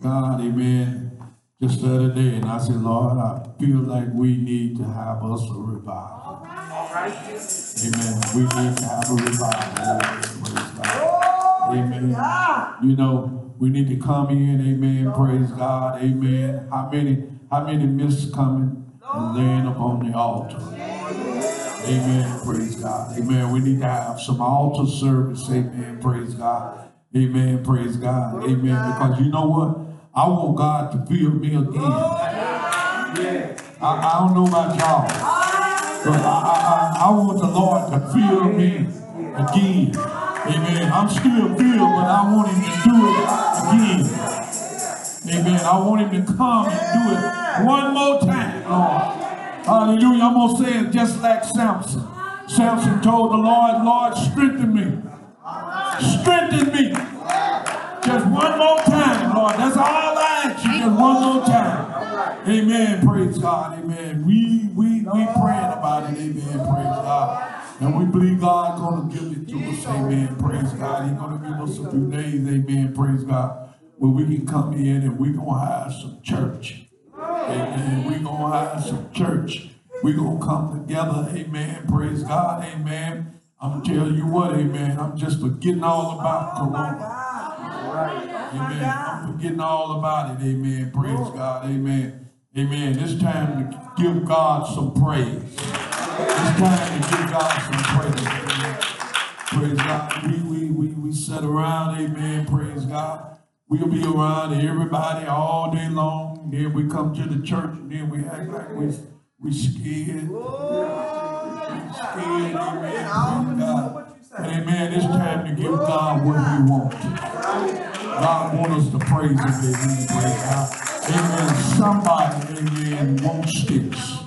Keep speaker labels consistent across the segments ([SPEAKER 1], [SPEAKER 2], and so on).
[SPEAKER 1] God, amen, just the other day, and I said, Lord, I feel like we need to have us a revival. Amen. We need to have a revival. Praise God. Amen. You know, we need to come in, amen. Praise God. Amen. How many, how many miss coming and laying upon the altar? Amen. Praise God. Amen. We need to have some altar service. Amen. Praise God. Amen. Praise God. Amen. Because you know what? I want God to fill me again. I, I don't know about y'all, but I, I, I want the Lord to fill me again. Amen. I'm still filled, but I want Him to do it again. Amen. I want Him to come and do it one more time, Lord. Hallelujah. I'm going to say it just like Samson. Samson told the Lord, Lord, strengthen me. Strengthen me. Just one more time, Lord. That's all One more time. Amen. Praise God. Amen. We we we praying about it. Amen. Praise God. And we believe God gonna give it to us. Amen. Praise God. He's gonna give us a few days. Amen. Praise God. Where we can come in and we gonna have some church. Amen. we gonna have some church. we gonna come together. Amen. Praise God. Amen. I'm tell you what, amen. I'm just forgetting all about Corona. Amen. I'm forgetting all about it. Amen. Praise God. Amen. Amen. It's time to give God some praise. It's time to give God some praise. Amen. Praise God. We, we, we, we sit around. Amen. Praise God. We'll be around everybody all day long. Then we come to the church and then we act like we, we scared. We scared. Amen. Praise God. Amen, it's time to give God what he wants. God wants us to praise him. Amen. Praise God. Amen. Somebody, amen, wants this.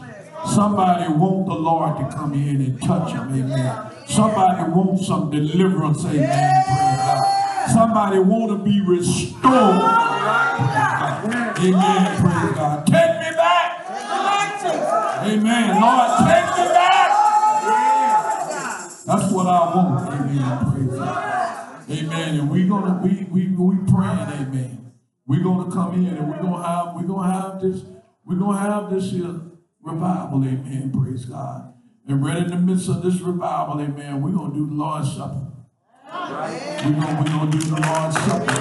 [SPEAKER 1] Somebody want the Lord to come in and touch him. Amen. Somebody wants some deliverance. Amen. Somebody want to be restored. Amen. Praise God. Take me back. Amen. Lord, take me back. That's what I want. Amen. Praise God. Amen. And we're gonna we we we praying, amen. We're gonna come in and we're gonna have we're gonna have this, we're gonna have this here revival, amen. Praise God. And right in the midst of this revival, amen, we're gonna do the Lord's Supper. We're gonna, we're gonna do the Lord's Supper.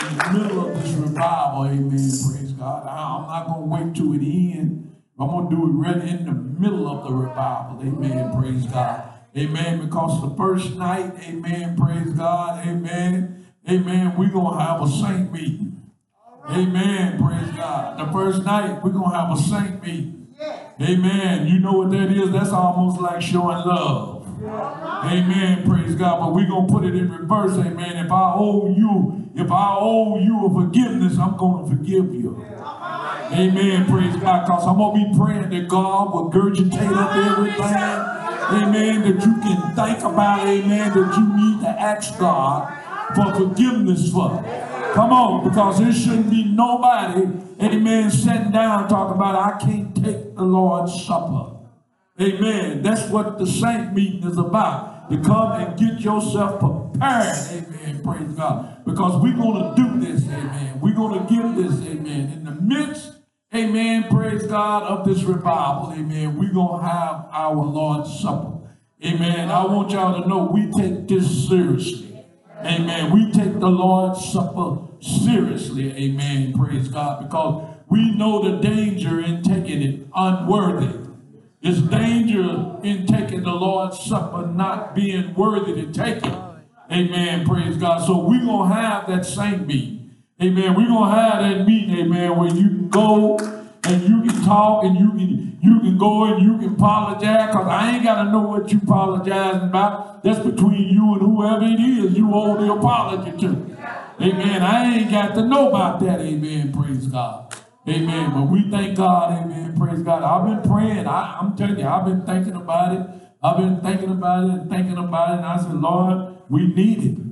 [SPEAKER 1] In the middle of this revival, amen. Praise God. I'm not gonna wait till it end. I'm gonna do it right in the middle of the revival. Amen. Praise God. Amen. Because the first night, amen, praise God, amen, amen, we're going to have a saint meeting. Amen, praise God. The first night, we're going to have a saint meeting. Amen. You know what that is? That's almost like showing love. Amen. Praise God. But we're going to put it in reverse. Amen. If I owe you, if I owe you a forgiveness, I'm going to forgive you. Amen. Praise God. Because I'm going to be praying that God will gurgitate up everything amen, that you can think about, amen, that you need to ask God for forgiveness for. Come on, because there shouldn't be nobody, amen, sitting down talking about, I can't take the Lord's Supper. Amen. That's what the saint meeting is about. To come and get yourself prepared. Amen. Praise God. Because we're going to do this. Amen. We're going to give this. Amen. In the midst amen, praise God, of this revival, amen, we're going to have our Lord's Supper. Amen. I want y'all to know we take this seriously. Amen. We take the Lord's Supper seriously. Amen. Praise God. Because we know the danger in taking it unworthy. There's danger in taking the Lord's Supper not being worthy to take it. Amen. Praise God. So we're going to have that same meeting. Amen. We're gonna have that meeting, amen, where you can go and you can talk and you can you can go and you can apologize because I ain't gotta know what you apologizing about. That's between you and whoever it is you owe the apology to. Amen. I ain't got to know about that. Amen. Praise God. Amen. But we thank God. Amen. Praise God. I've been praying. I, am telling you, I've been thinking about it. I've been thinking about it and thinking about it. And I said, Lord, we need it.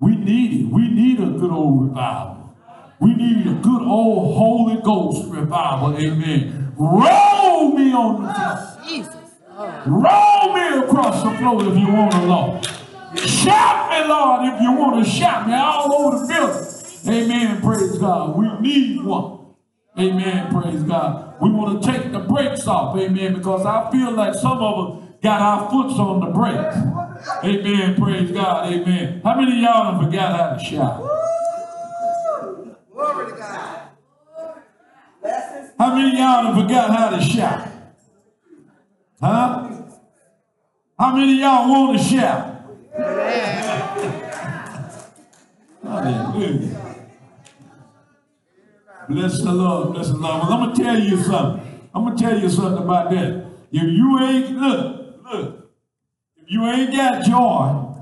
[SPEAKER 1] We need it. We need a good old revival. We need a good old Holy Ghost revival. Amen. Roll me on the ah, floor. Jesus. Roll me across the floor if you want to, Lord. Shout me, Lord, if you want to shout me all over the building. Amen. Praise God. We need one. Amen. Praise God. We want to take the brakes off. Amen. Because I feel like some of us got our foots on the brakes. Amen. Praise God. Amen. How many of y'all have forgot how to shout?
[SPEAKER 2] Glory to God.
[SPEAKER 1] How many of y'all have forgot how to shout? Huh? How many of y'all want to shout? Hallelujah. Bless the Lord, bless the Lord. Well, I'm gonna tell you something. I'm gonna tell you something about that. If you ain't look, look, you ain't got joy,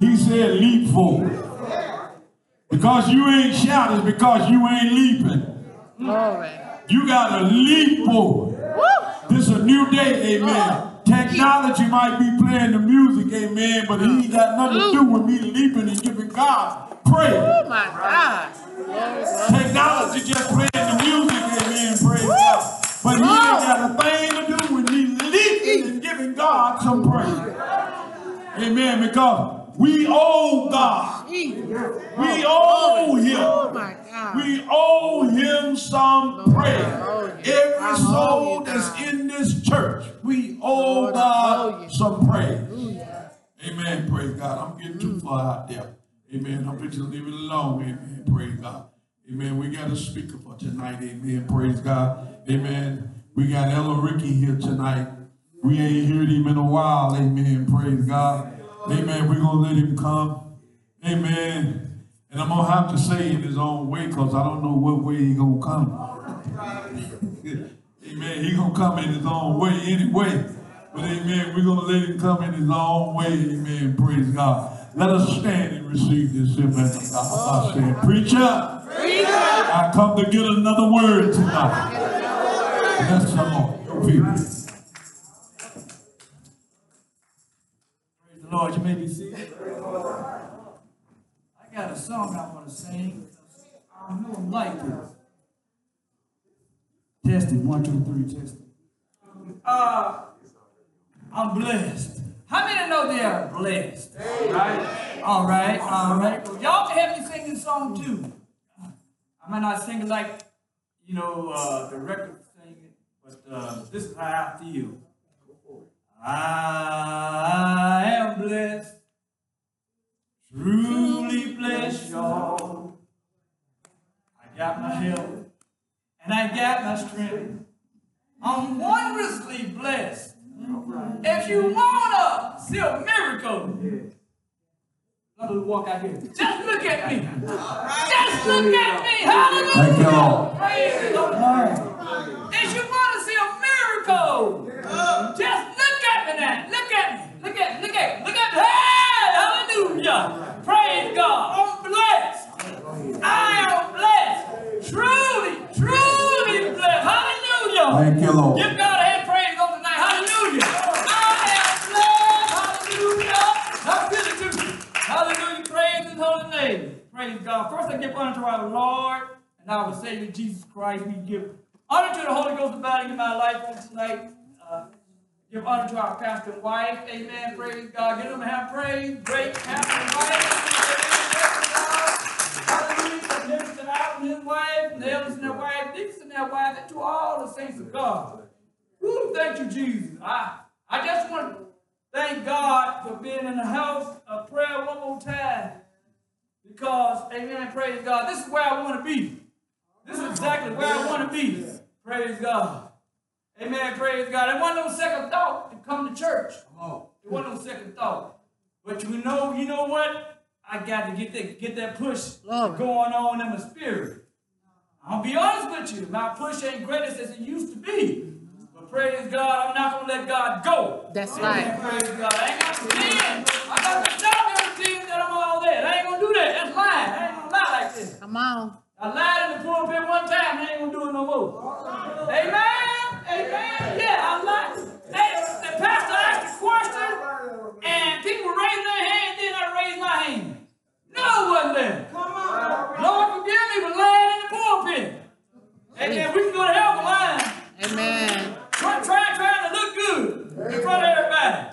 [SPEAKER 1] he said leap forward. Because you ain't shouting, because you ain't leaping.
[SPEAKER 3] Glory.
[SPEAKER 1] You gotta leap forward. This is a new day, amen. Technology might be playing the music, amen, but it ain't got nothing to do with me leaping and giving God praise.
[SPEAKER 3] Oh my God.
[SPEAKER 1] Technology just playing the music, amen, praise God. But it ain't got a thing to do and giving God some praise. Amen, because we owe God. We owe Him. We owe him some praise. Every soul that's in this church, we owe God some praise. Amen. Praise God. I'm getting too far out there. Amen. I'm to leave it alone. Amen. Praise God. Amen. We got a speaker for tonight. Amen. Praise God. Amen. We got Elder Rickie here tonight. We ain't heard him in a while. Amen. Praise God. Amen. We're going to let him come. Amen. And I'm going to have to say in his own way because I don't know what way he going to come. amen. He going to come in his own way anyway. But amen, we're going to let him come in his own way. Amen. Praise God. Let us stand and receive this Amen. as the gospel saying, Preacher, I come to get another word tonight. Bless the Lord. People.
[SPEAKER 4] Lord. You may be seated. I got a song I want to sing. I know I'm like this. Testing, one, two, three, testing. Uh, I'm blessed. How many know they are blessed? Right? All right, all right. Well, y'all can help me sing this song too. I might not sing it like, you know, uh, the record sing it, but uh, this is how I feel. I am blessed, truly blessed, y'all. I got my health and I got my strength. I'm wondrously blessed. If you wanna see a miracle, me walk out here. Just look at me. Just look at me. Hallelujah.
[SPEAKER 1] Thank you, Lord.
[SPEAKER 4] Praise the Lord. If you want to see a miracle, just look at me now. Look at me. Look at Look at Look at me. Hey, hallelujah. Praise God. I'm blessed. I am blessed. Truly, truly blessed. Hallelujah.
[SPEAKER 1] Thank you, Lord.
[SPEAKER 4] Give God a hand praise on tonight. Hallelujah. I am blessed. Hallelujah. I'm feeling too. Hallelujah. Praise his holy name. Praise God. First, I give honor to our Lord and our Savior Jesus Christ. We give honor to the Holy Ghost abiding in my life on tonight. Uh, give honor to our pastor and wife. Amen. Praise God. Give them a hand praise. Great pastor and wife. Hallelujah. And his wife, and the elders and their wife, deacons and their wife, and to all the saints of God. Woo, thank you, Jesus. I, I just want to thank God for being in the house of prayer one more time. Because, amen, praise God, this is where I want to be. This is exactly where I want to be. Praise God. Amen, praise God. There wasn't no second thought to come to church. it wasn't no second thought. But you know, you know what? I got to get that, get that push
[SPEAKER 3] Glory.
[SPEAKER 4] going on in my spirit. I'll be honest with you, my push ain't great as it used to be. But praise God, I'm not gonna let God go.
[SPEAKER 3] That's
[SPEAKER 4] Amen,
[SPEAKER 3] right.
[SPEAKER 4] Praise God. I ain't gonna pretend. I got to stop everything that I'm all there. I ain't gonna do that. That's lying. I ain't gonna lie like this.
[SPEAKER 3] Come on.
[SPEAKER 4] I lied in the pulpit one time, I ain't gonna do it no more. Amen. Amen. Yeah, I like the pastor asked a question, and people raised their hand, then I raised my hand. No one there. Come on. Lord forgive me for lying in the. Amen. We can go to hell for lying.
[SPEAKER 3] Amen.
[SPEAKER 4] Trying to look good in front of everybody.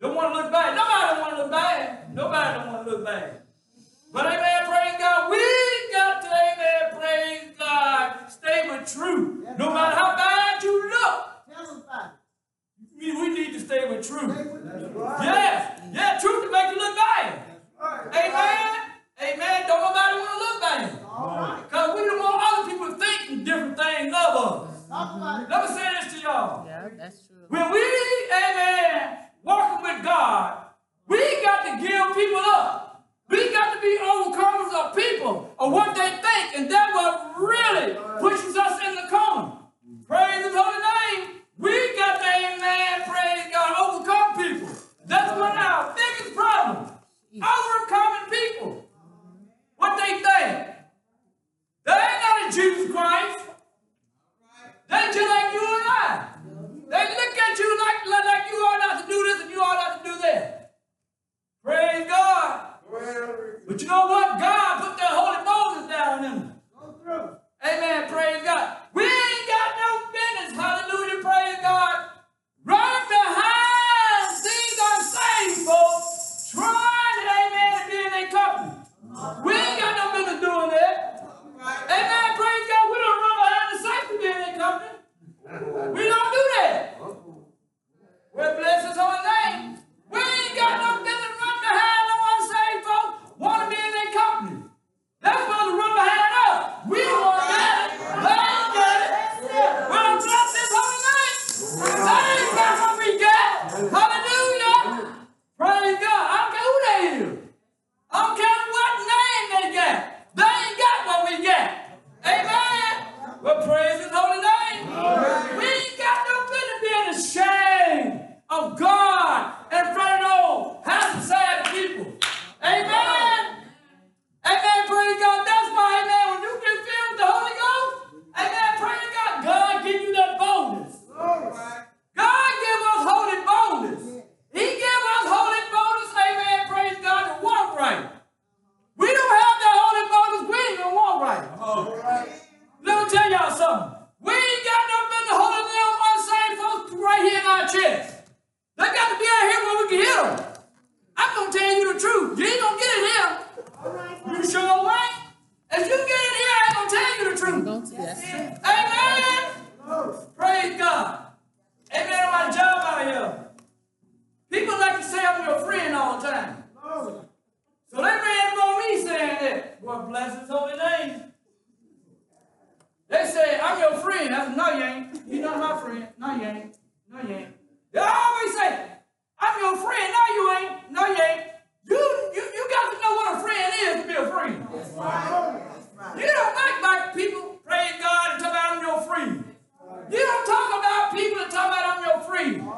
[SPEAKER 4] Don't want to look bad. Nobody don't want to look bad. Nobody don't want to look bad. But amen, praise God. We got to, amen, praise God. Stay with truth. No matter how say it with truth.
[SPEAKER 5] Right.
[SPEAKER 4] Yes. Yeah, truth to make you look bad.
[SPEAKER 5] Right. Amen.
[SPEAKER 4] Right. Amen. Don't nobody want to look bad. Because we don't want other people thinking different things of us.
[SPEAKER 3] Mm-hmm.
[SPEAKER 4] Let me say this to y'all.
[SPEAKER 3] Yeah, that's true. When
[SPEAKER 4] we, amen, walking with God, we got to give people up. We got to be overcomers of people, of what they think, and that what really pushes us in the corner. Praise his holy name. We got to, amen, praise God, overcome people. That's one of our biggest problems. Overcoming people. What they think. They ain't not in Jesus Christ. They just like you and I. They look at you like, like, like you ought not to do this and you ought not to do that. Praise God. But you know what? God put that holy Moses down in them. Amen. Praise God. We ain't got no business. Hallelujah. We don't do that. Well, bless his holy name. We ain't got no business running behind no unsaved folks want to be in their company. They're supposed to run behind us. We don't want that. They ain't got it. Well, bless his holy name. They ain't got what we got. Hallelujah. Praise God. I don't care who they is. I don't care what name they got. They ain't got what we got. Amen. Well, praise his holy name. We ain't got no business being ashamed of God in front of those half sad people. Amen. Amen. Praise God. That's why, amen, when you get filled with the Holy Ghost, amen, praise God, God give you that boldness. God give us holy boldness. He give us holy boldness, amen, praise God, to walk right. We don't have that holy boldness, we ain't gonna walk right. Let me tell y'all something. We ain't got no business holding them unsaved folks right here in our chest. They got to be out here where we can hit them. I'm gonna tell you the truth. You ain't gonna get it here. You sure ain't. If you get in here, I ain't gonna tell you the truth.
[SPEAKER 3] Don't.
[SPEAKER 4] Amen. Praise God. Amen. On my job out here. People like to say I'm your friend all the time. So they ran on me saying that. Boy, bless his holy name. They say, I'm your friend. I said, no, you ain't. You're not my friend. No, you ain't. No, you ain't. They always say, I'm your friend. No, you ain't. No, you ain't. You, you, you got to know what a friend is to be a friend. You don't act like people, praise God, and talk about I'm your friend. You don't talk about people and talk about I'm your friend.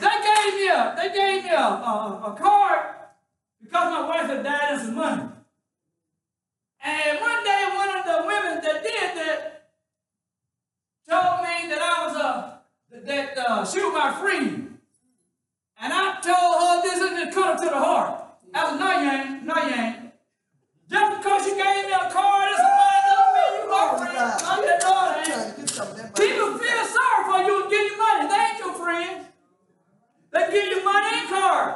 [SPEAKER 4] They gave me a, they gave me a, a, a card because my wife had died and some money. And one day, one of the women that did that told me that I was a, that uh, she was my friend. And I told her this and it cut her to the heart. I said, no, you ain't, no, you ain't. Just because you gave me a card and some money doesn't mean you my friend. No, you no, it ain't. People feel sorry for you and give you money. They ain't your friends. They give you money and card.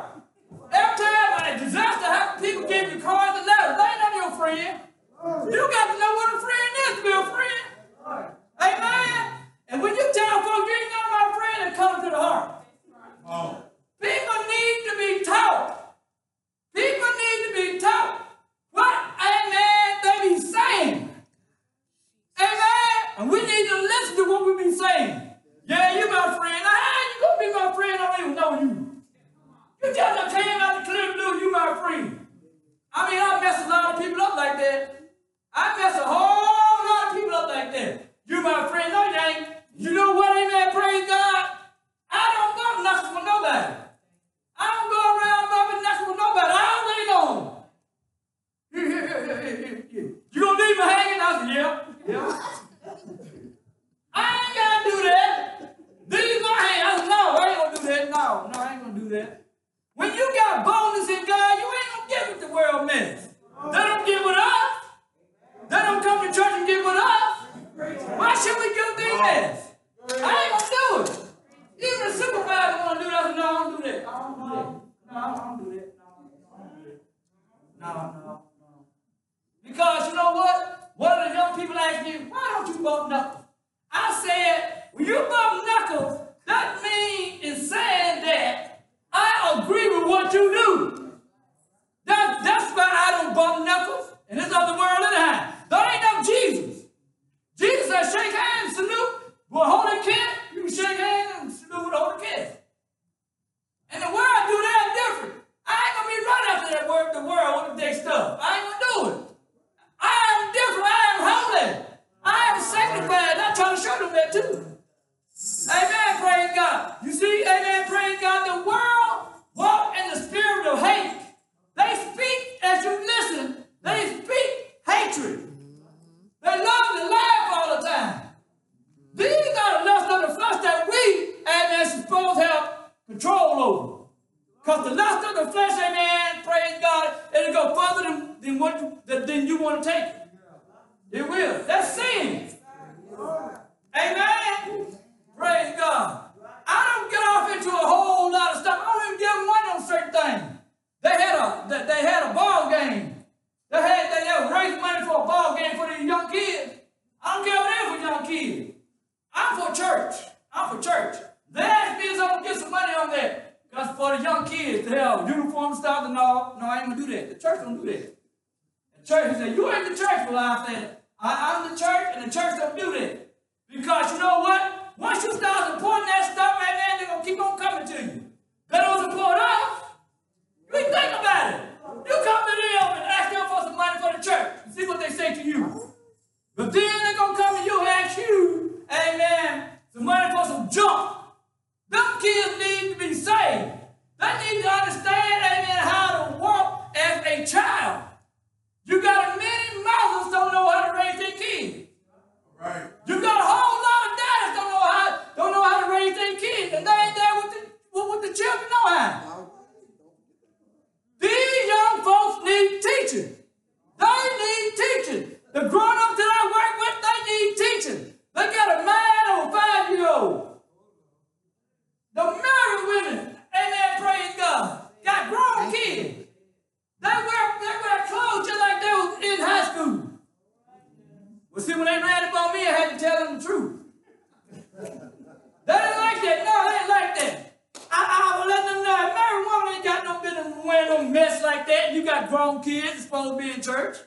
[SPEAKER 4] Every time when a disaster happens, people give you cards and letters. They ain't not your friend. You got to know what a friend is to be a friend. Amen. And when you tell folks you ain't not my friend, it comes to the heart. People need to be taught. People need to be taught what, amen, they be saying. Amen. And we need to listen to what we be saying. Yeah, you my friend. How you gonna be my friend? I don't even know you. You just came out the clear blue, you my friend. I mean, I mess a lot of people up like that. I mess a whole lot of people up like that. You my friend, no, you ain't. You know what, amen, praise God? I don't bump knuckles with nobody. I don't go around bumping knuckles with nobody. I here, here, here, here. You gonna leave me hanging? I said, yeah, yeah. I ain't gotta do that. Leave my hand. I said, no, I ain't gonna do that. No, no, I ain't gonna do that. When you got boldness in God, you ain't gonna get with the world mess. They don't get with us. They don't come to church and get with us. Why should we go do this? I ain't gonna do it. Even the supervisor wanna do that. No, I don't do that. I don't do that. No, I don't do that. No, I don't do that. No, no, no. Because you know what? One of the young people asked me, why don't you bump knuckles? I said, when you bump knuckles, that means in saying that I agree with what you do. That, that's why I don't bump knuckles in this other world anyhow. That ain't no Jesus. Jesus said, shake hands, salute. A holy kiss, you can shake hands the world with their stuff. I ain't gonna do it. I am different. I am holy. I am sanctified. And I try to show them that too. Amen. Praise God. You see, amen. Praise God. The world walk in the spirit of hate. They speak as you listen. They speak hatred. They love to laugh all the time. These are the lusts of the flesh that we, amen, supposed to have control over. Because the lust of the flesh, amen, praise God, it'll go further than, than what than you want to take it. Will. That's sin. Amen. Praise God. I don't get off into a whole lot of stuff. I don't even give them one on certain things. They had a they, they had a ball game. They had they had raised money for a ball game for these young kids. I don't care what they for young kids. I'm for church. I'm for church. That means I'm gonna get some money on that. Because for the young kids to have uniform stuff and all, no, I ain't gonna do that. The church don't do that. The church, said, you ain't the church. Well, I said, I, I'm the church, and the church don't do that. Because you know what? Once you start supporting that stuff, man, man, they're gonna keep on coming to you. They don't support us. You ain't think about it. You come to them and ask them for some money for the church. and See what they say to you. But then they're gonna come to you and ask you, amen, some money for some junk. Them kids need to be saved. They need to understand, amen, how to walk as a child. You got many mothers don't know how to raise their kids.
[SPEAKER 1] Right.
[SPEAKER 4] You got a whole lot of dads don't know how don't know how to raise their kids, and they ain't there with the with, the children know how. These young folks need teaching. They need teaching. The grown-ups that I work with, they need teaching. They got a man or a five-year-old. The married women, amen, praise God, got grown kids. They wear, they wear clothes just like they was in high school. Well, see, when they ran up on me, I had to tell them the truth. They didn't like that. No, they didn't like that. I, I was letting them know, a married woman ain't got no business wearing no mess like that. You got grown kids supposed to be in church.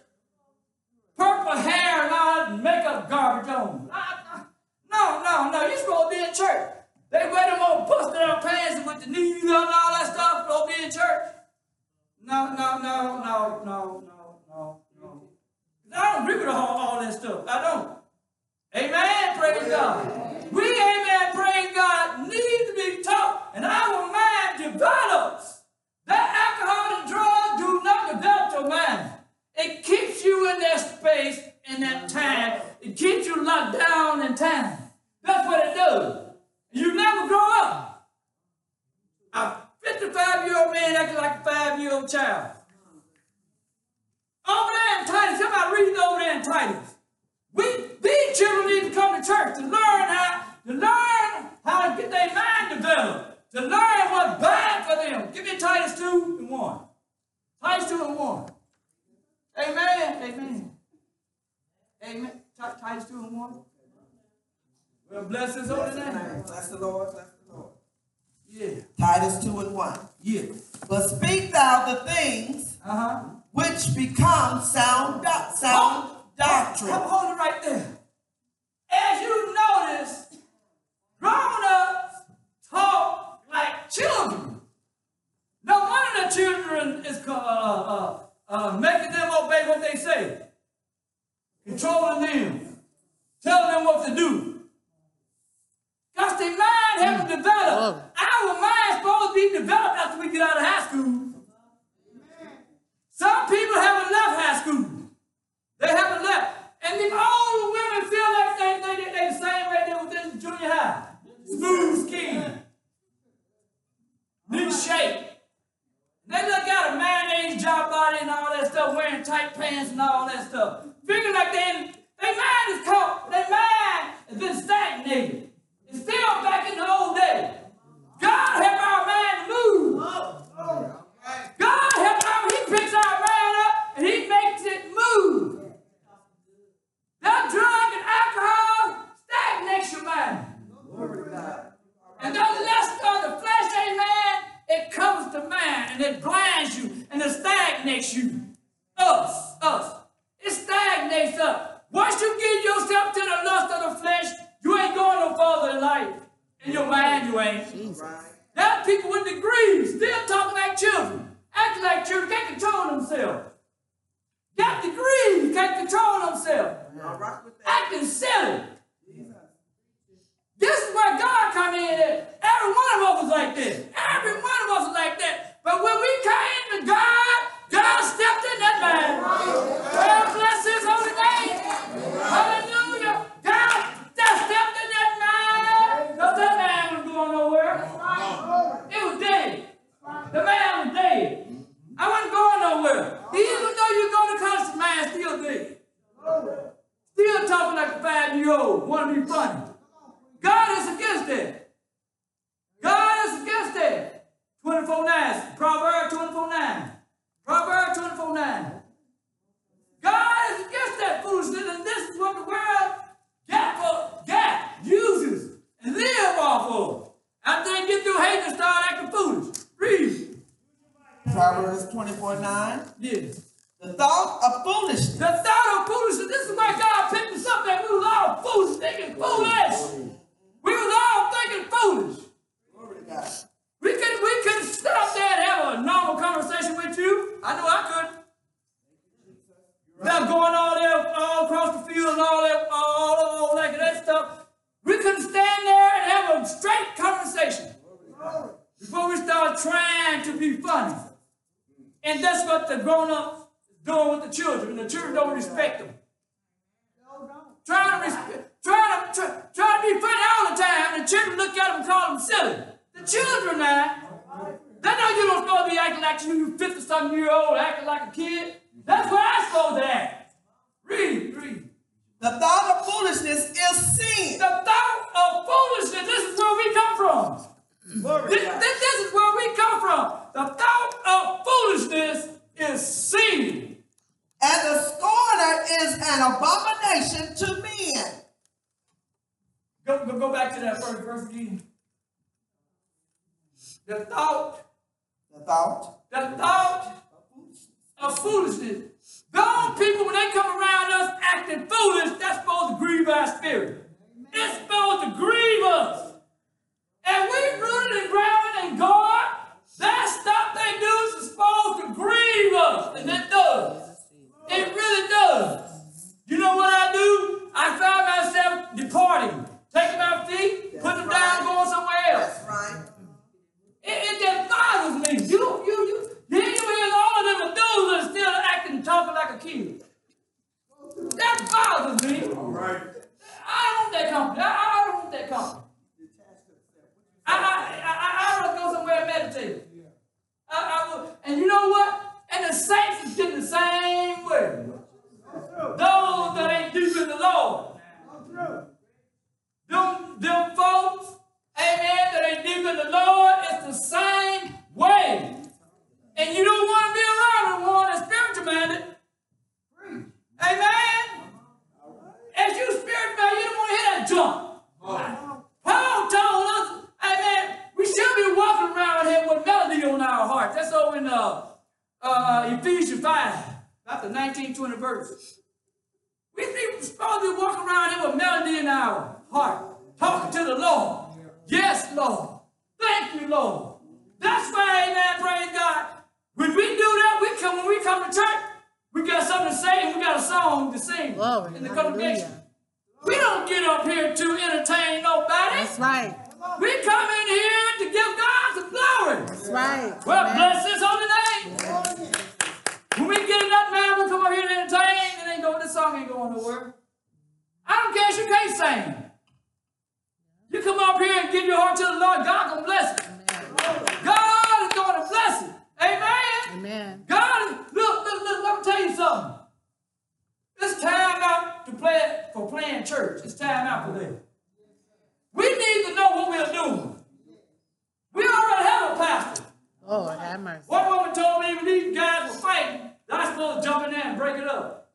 [SPEAKER 4] break it up.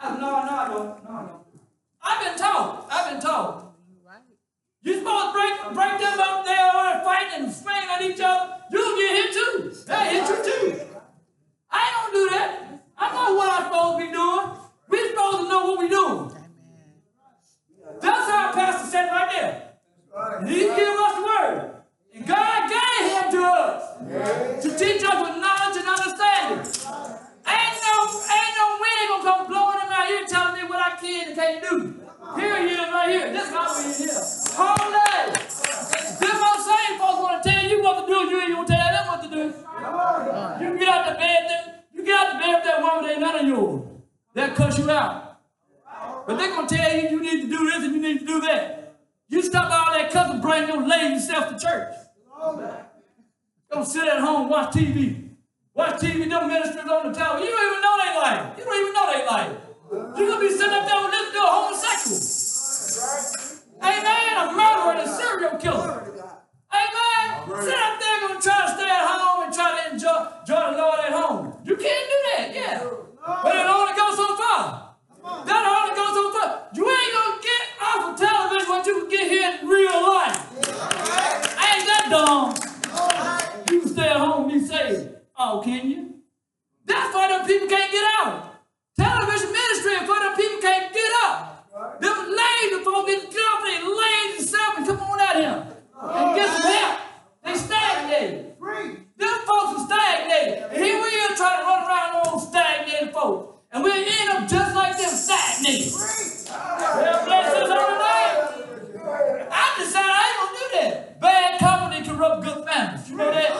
[SPEAKER 4] I, no, no, I don't. No, I've been told. I've been told. Right. You supposed to break break them up. They are fighting and swinging at each other. You'll get hit too. They hit you too. I don't do that. I know what I'm supposed to be doing. We're supposed to know what we're doing. That's how our pastor said right there. He gave us the word. And God gave him to us to teach us with knowledge and understanding ain't no wind gonna come blowing in my ear telling me what I can and can't do. Here he is right here. This is my here. Holy! This is what I'm saying, folks
[SPEAKER 2] want to
[SPEAKER 4] tell you what to do. You ain't gonna tell them what to do. You get out
[SPEAKER 2] the bed. You get out
[SPEAKER 4] the bed with that
[SPEAKER 2] woman
[SPEAKER 4] ain't none of yours. They'll cuss you out. But they're gonna tell you you need to do this and you need to do that. You stop all that cussing, bring your lazy self to church. Don't sit at home watch TV. Watch TV, them ministers on the tower. You don't even know they lie. You don't even know they lie. You're going to be sitting up there listening to a homosexual. Amen. A murderer and a
[SPEAKER 3] serial
[SPEAKER 4] killer.
[SPEAKER 3] Amen.
[SPEAKER 4] Sit up there going to try to stay at home and try to enjoy, enjoy the Lord at home. You can't do that, yeah. But it
[SPEAKER 3] only
[SPEAKER 4] goes so far. That only goes so far. You ain't going to get off of television what you can get here in real life. Ain't that dumb? You stay at home and be saved. Oh, can you? That's why them people can't
[SPEAKER 3] get
[SPEAKER 4] out. Television ministry is why them people can't get up. Right. Them lazy folks didn't get. They lazy seven. Come on out here. Oh, and guess out.
[SPEAKER 3] They
[SPEAKER 4] stagnated. Free. Them folks are stagnated. And here we are trying to run around on stagnated folks. And we end up just like them stagnated. Free. Well, bless I decided I ain't gonna do that. Bad company corrupt good manners. You know that?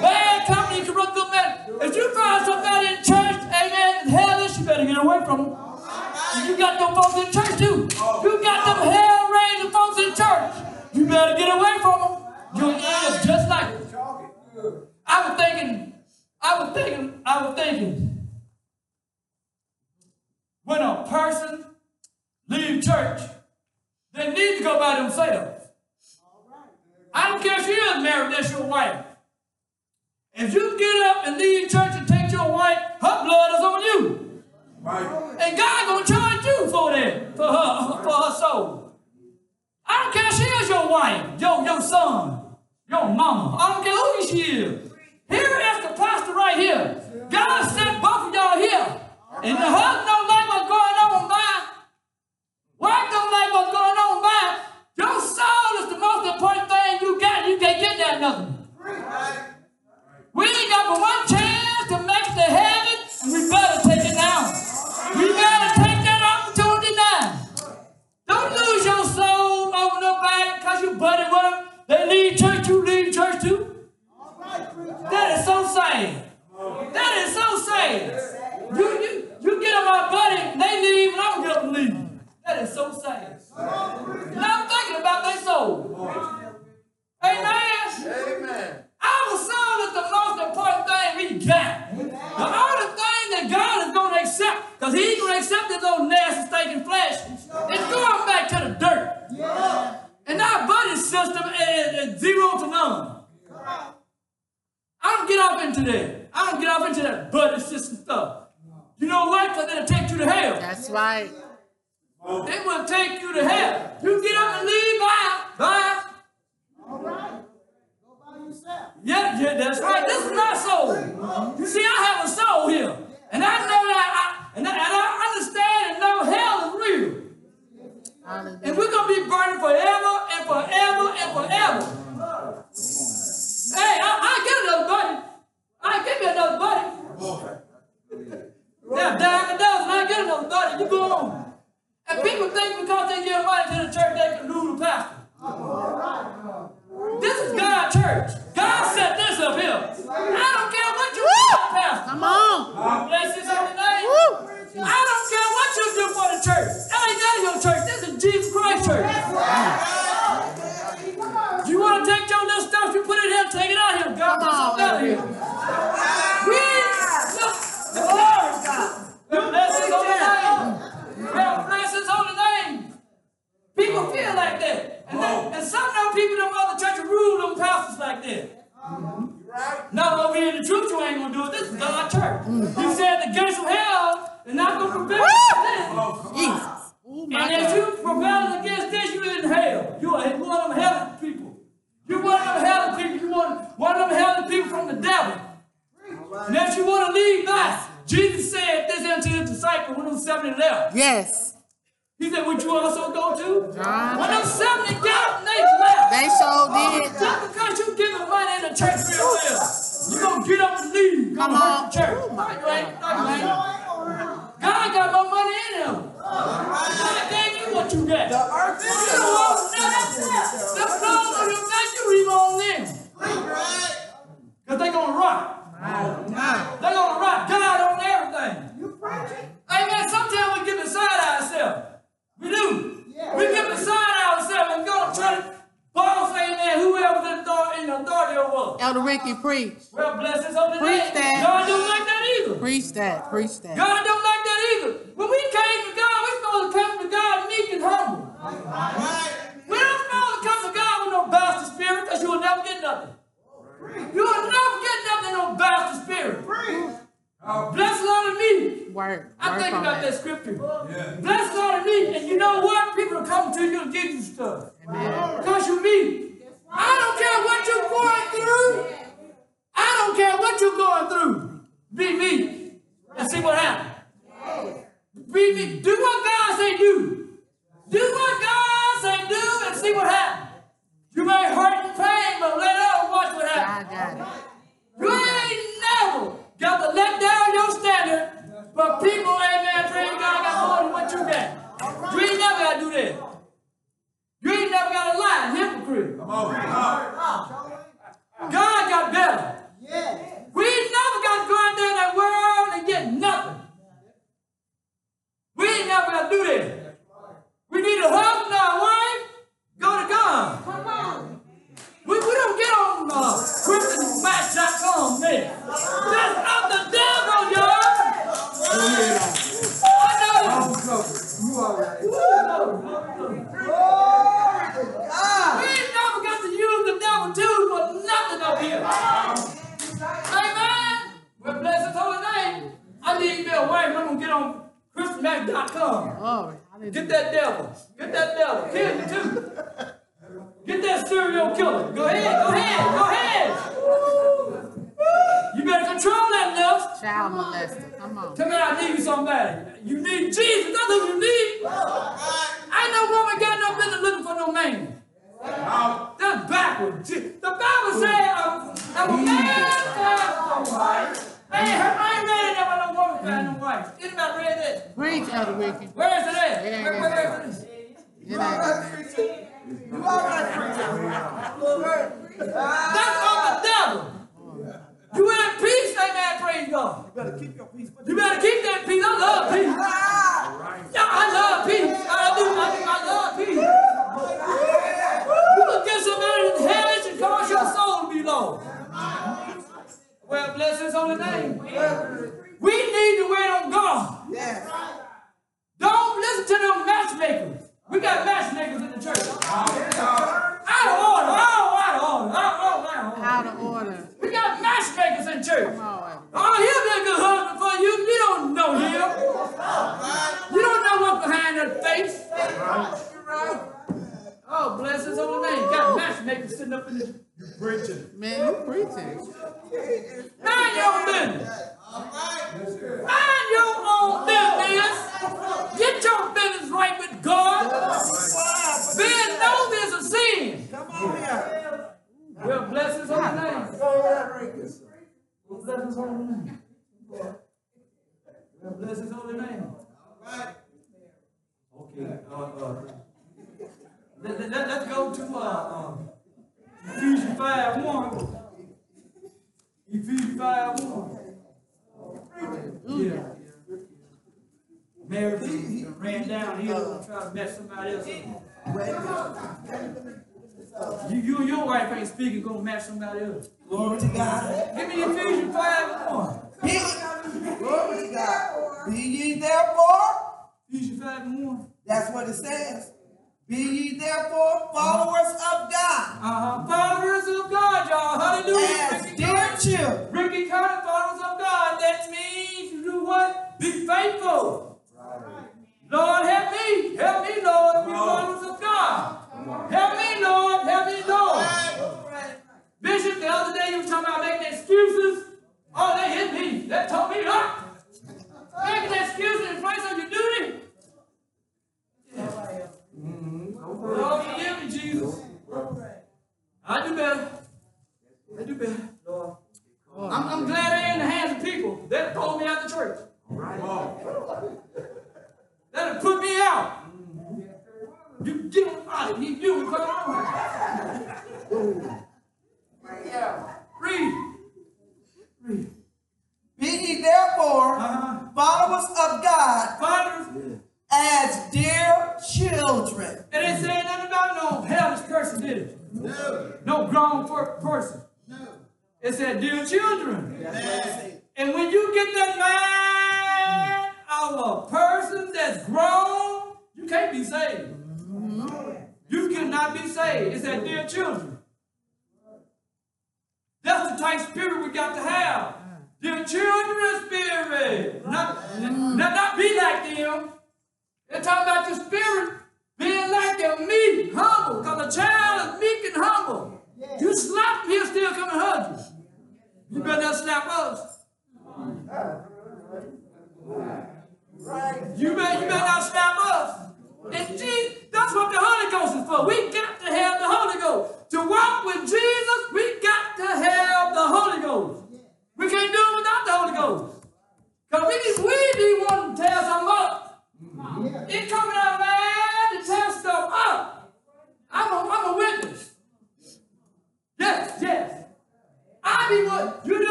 [SPEAKER 4] Bad company corrupt good manners. If you find somebody in church, amen, hellish, you better get away from them. You got them folks in church too. You got them hell raising folks in church. You better get away from them. You'll end up just like. I was thinking, I was thinking, I was thinking, when a person leave church, they need to go by themselves. I don't care if you are married, that's your wife. If you get up and leave church and take your wife, her blood is on you. Right. And God gonna charge you for that, for her, for her soul. I don't care if she is your wife, your, your son, your mama. I don't care who she is. Here is the pastor right here. God sent both of y'all here. And the husband don't like what's going on by. Wife don't like what's going on by. Your soul is the most important thing you got. You can't get that nothing. We ain't got but one chance to make it to heaven, and we better take it now. We better take that opportunity now. Don't lose your soul over nobody because you buddy with them. They leave church, you leave church too. That is so sad. That is so sad. You, you, you get on my buddy, they leave, and I'm gonna leave. That is so sad. And I'm thinking about their soul. Amen.
[SPEAKER 2] Amen.
[SPEAKER 4] Our soul is the most important thing we got. The only thing that God is going to accept, because He ain't going to accept this old nasty, stinking flesh, is going back to the dirt. And our body system is, is zero to none. I don't get off into that. I don't get off into that buddy system stuff. You know what? Because it'll take you to hell.
[SPEAKER 3] That's right.
[SPEAKER 4] It will take you to hell. You get up and leave, by. bye. Bye. Yeah, yeah, that's right. This is my soul. You see, I have a soul here. And I know that I and I, and I understand and know hell is real. And we're gonna be burning forever and forever and forever. Hey, I, I get another buddy. I give me another buddy. Now, dime a dozen, I get another buddy. You go on. And people think because they give money to the church, they can lose the pastor. This is God's church. God set this up here. I don't care what you do, pastor.
[SPEAKER 3] Come on.
[SPEAKER 4] God bless his holy name. I don't care what you do for the church. That ain't of your church. This is Jesus Christ church. You want to take your little stuff, you put it here, take it out here. God
[SPEAKER 3] Come on,
[SPEAKER 4] out here. We look, the glory. God bless his holy name. God bless his holy name. People feel like that. And, then, and some of them people in them other churches rule them pastors like that. Get
[SPEAKER 3] that
[SPEAKER 4] devil. Get that devil. Kill you too. Get that serial killer. Go ahead. Go ahead. Go ahead. You better control that lust.
[SPEAKER 3] Child molester. Come on.
[SPEAKER 4] Tell me I need you somebody. You need Jesus. That's what you need. Ain't no woman got no business looking for no man. That's backwards. The Bible says a man finds a wife, I ain't, heard- I ain't read it that no woman find no wife. Anybody read that?
[SPEAKER 3] Preach, Elder Rickie.
[SPEAKER 4] Where is it at?
[SPEAKER 3] It
[SPEAKER 4] Where, where, where is it?
[SPEAKER 3] It ain't in there.
[SPEAKER 2] You already preaching.
[SPEAKER 4] That's of the devil. You in peace, amen, praise God.
[SPEAKER 2] You better keep your peace.
[SPEAKER 4] You better keep that peace. I love peace. Yeah, I love peace. I do. I, do, I love peace. You can get somebody in hell and cause your soul to be lost. Well, bless his holy name. We need to wait on God.
[SPEAKER 2] Yes.
[SPEAKER 4] Don't listen to them matchmakers. We got matchmakers in the church. Out of order. Oh, out of order. Oh, oh, out of order.
[SPEAKER 3] Out of order.
[SPEAKER 4] We got matchmakers in church.
[SPEAKER 3] Come on.
[SPEAKER 4] Oh, he'll be a good husband for you. You don't know him. You don't know what's behind that face. Oh, bless his holy name. Got matchmakers sitting up in the preaching.
[SPEAKER 3] Man, you preaching.
[SPEAKER 4] Mind your own business. Mind your own business. Get your business right with God. Being nosy is a sin.
[SPEAKER 2] Come on here.
[SPEAKER 4] Well, bless his holy name. Well, bless his holy name. Well, bless his holy name. Okay. Uh, uh, let, let, let, us go to uh, um, Ephesians 5 1. Ephesians 5 1. Yeah. Mary he ran down here to try to mess somebody else up. You, you and your wife ain't speaking, gonna match somebody else.
[SPEAKER 2] Glory to God.
[SPEAKER 4] Give me Ephesians 5 and 1.
[SPEAKER 2] Be, glory to God. Be ye therefore,
[SPEAKER 4] Ephesians 5 and 1.
[SPEAKER 2] that's what it says. Be ye therefore followers of God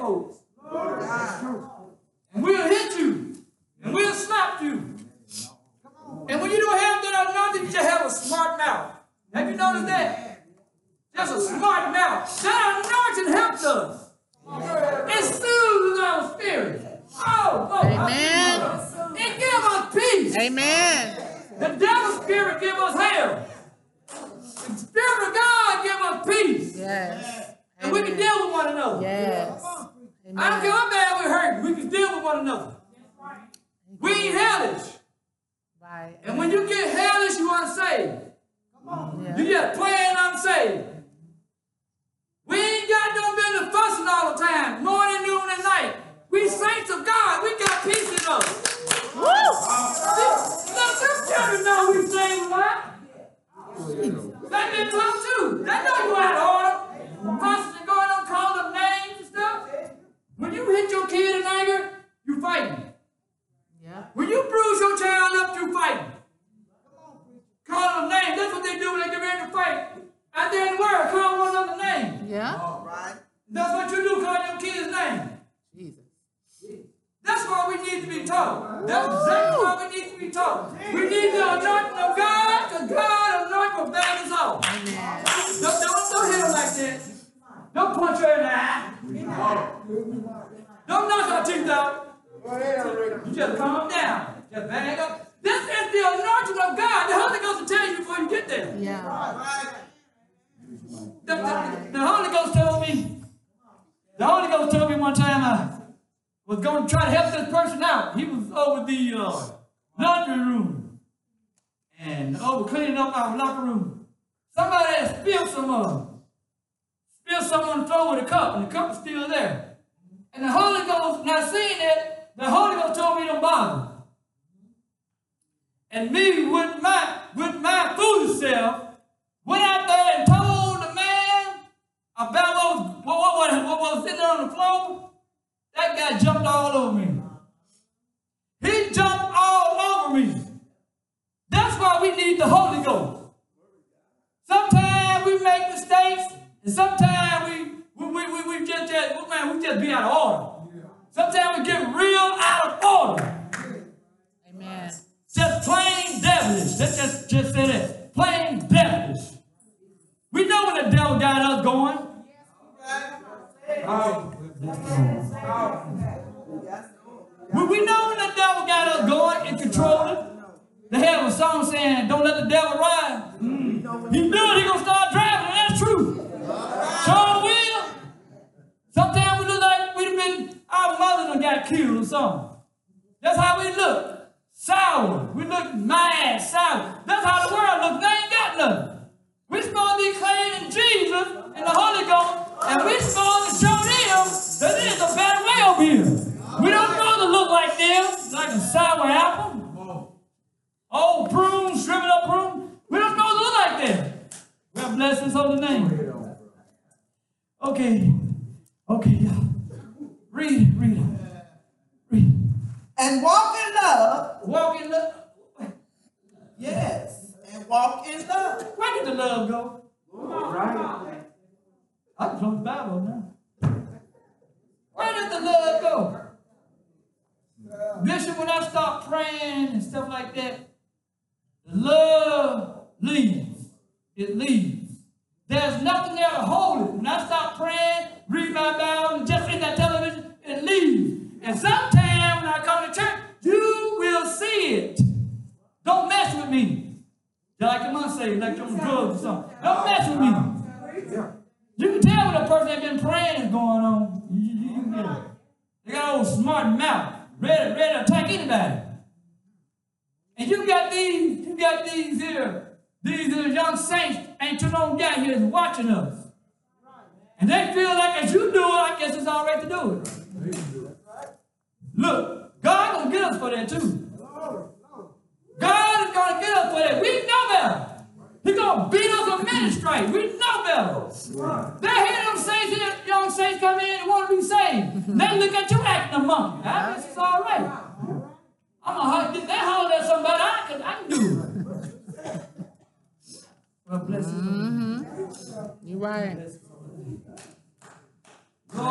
[SPEAKER 4] folks. And we'll hit you. And we'll slap you. And when you don't have that anointing, you just have a smart mouth. Have you noticed that? Just a smart mouth. That anointing helped us. It soothes our spirit. Oh, oh
[SPEAKER 3] Amen.
[SPEAKER 4] It gives us peace.
[SPEAKER 3] Amen.
[SPEAKER 4] The devil spirit gives us hell. The spirit of God gives us peace.
[SPEAKER 3] Yes.
[SPEAKER 4] And Amen. we can deal with one another.
[SPEAKER 3] Yes.
[SPEAKER 4] I uh, don't
[SPEAKER 3] Amen.
[SPEAKER 4] care how bad we hurt, we can deal with one another. We ain't hellish.
[SPEAKER 3] Right.
[SPEAKER 4] And when you get hellish, you unsaved.
[SPEAKER 3] Mm, yeah.
[SPEAKER 4] You just plain unsaved. We ain't got no business fussing all the time, morning, noon, and night. We saints of God. We got peace in us.
[SPEAKER 3] Woo!
[SPEAKER 4] Let them children know we saved, right? Let them come too. They know you out of order. Fussing and going on, calling them names and stuff. When you hit your kid in anger, you fighting.
[SPEAKER 3] Yeah.
[SPEAKER 4] When you bruise your child up, you fighting. Call them names. That's what they do when they get ready to fight. Out there in the world, call one another name.
[SPEAKER 3] Yeah. All right.
[SPEAKER 4] That's what you do, call your kid's name.
[SPEAKER 3] Jesus.
[SPEAKER 4] That's why we need to be taught. That's exactly why we need to be taught. We need the anointing of God, because God anoint will back us off.
[SPEAKER 3] Amen.
[SPEAKER 4] Don't, don't, don't hit her like that. Don't punch her in the eye. Don't knock her teeth out. You just calm down. Just bag up. This is the anointing of God. The Holy Ghost will tell you before you get there.
[SPEAKER 3] Yeah.
[SPEAKER 4] The, the, the Holy Ghost told me, the Holy Ghost told me one time I was going to try to help this person out. He was over the uh, laundry room and over cleaning up our locker room. Somebody had spilled some uh, something on the with a cup, and the cup is still there. And the Holy Ghost, now seeing that, the Holy Ghost told me don't bother. And me with my with my foolish self went out there and told the man about what was, what, what, what, what was sitting on the floor. That guy jumped all over me. He jumped all over me. That's why we need the Holy Ghost. Sometimes we make mistakes, and sometimes we we, we, we, just, just man, we just be out of order. Sometimes we get real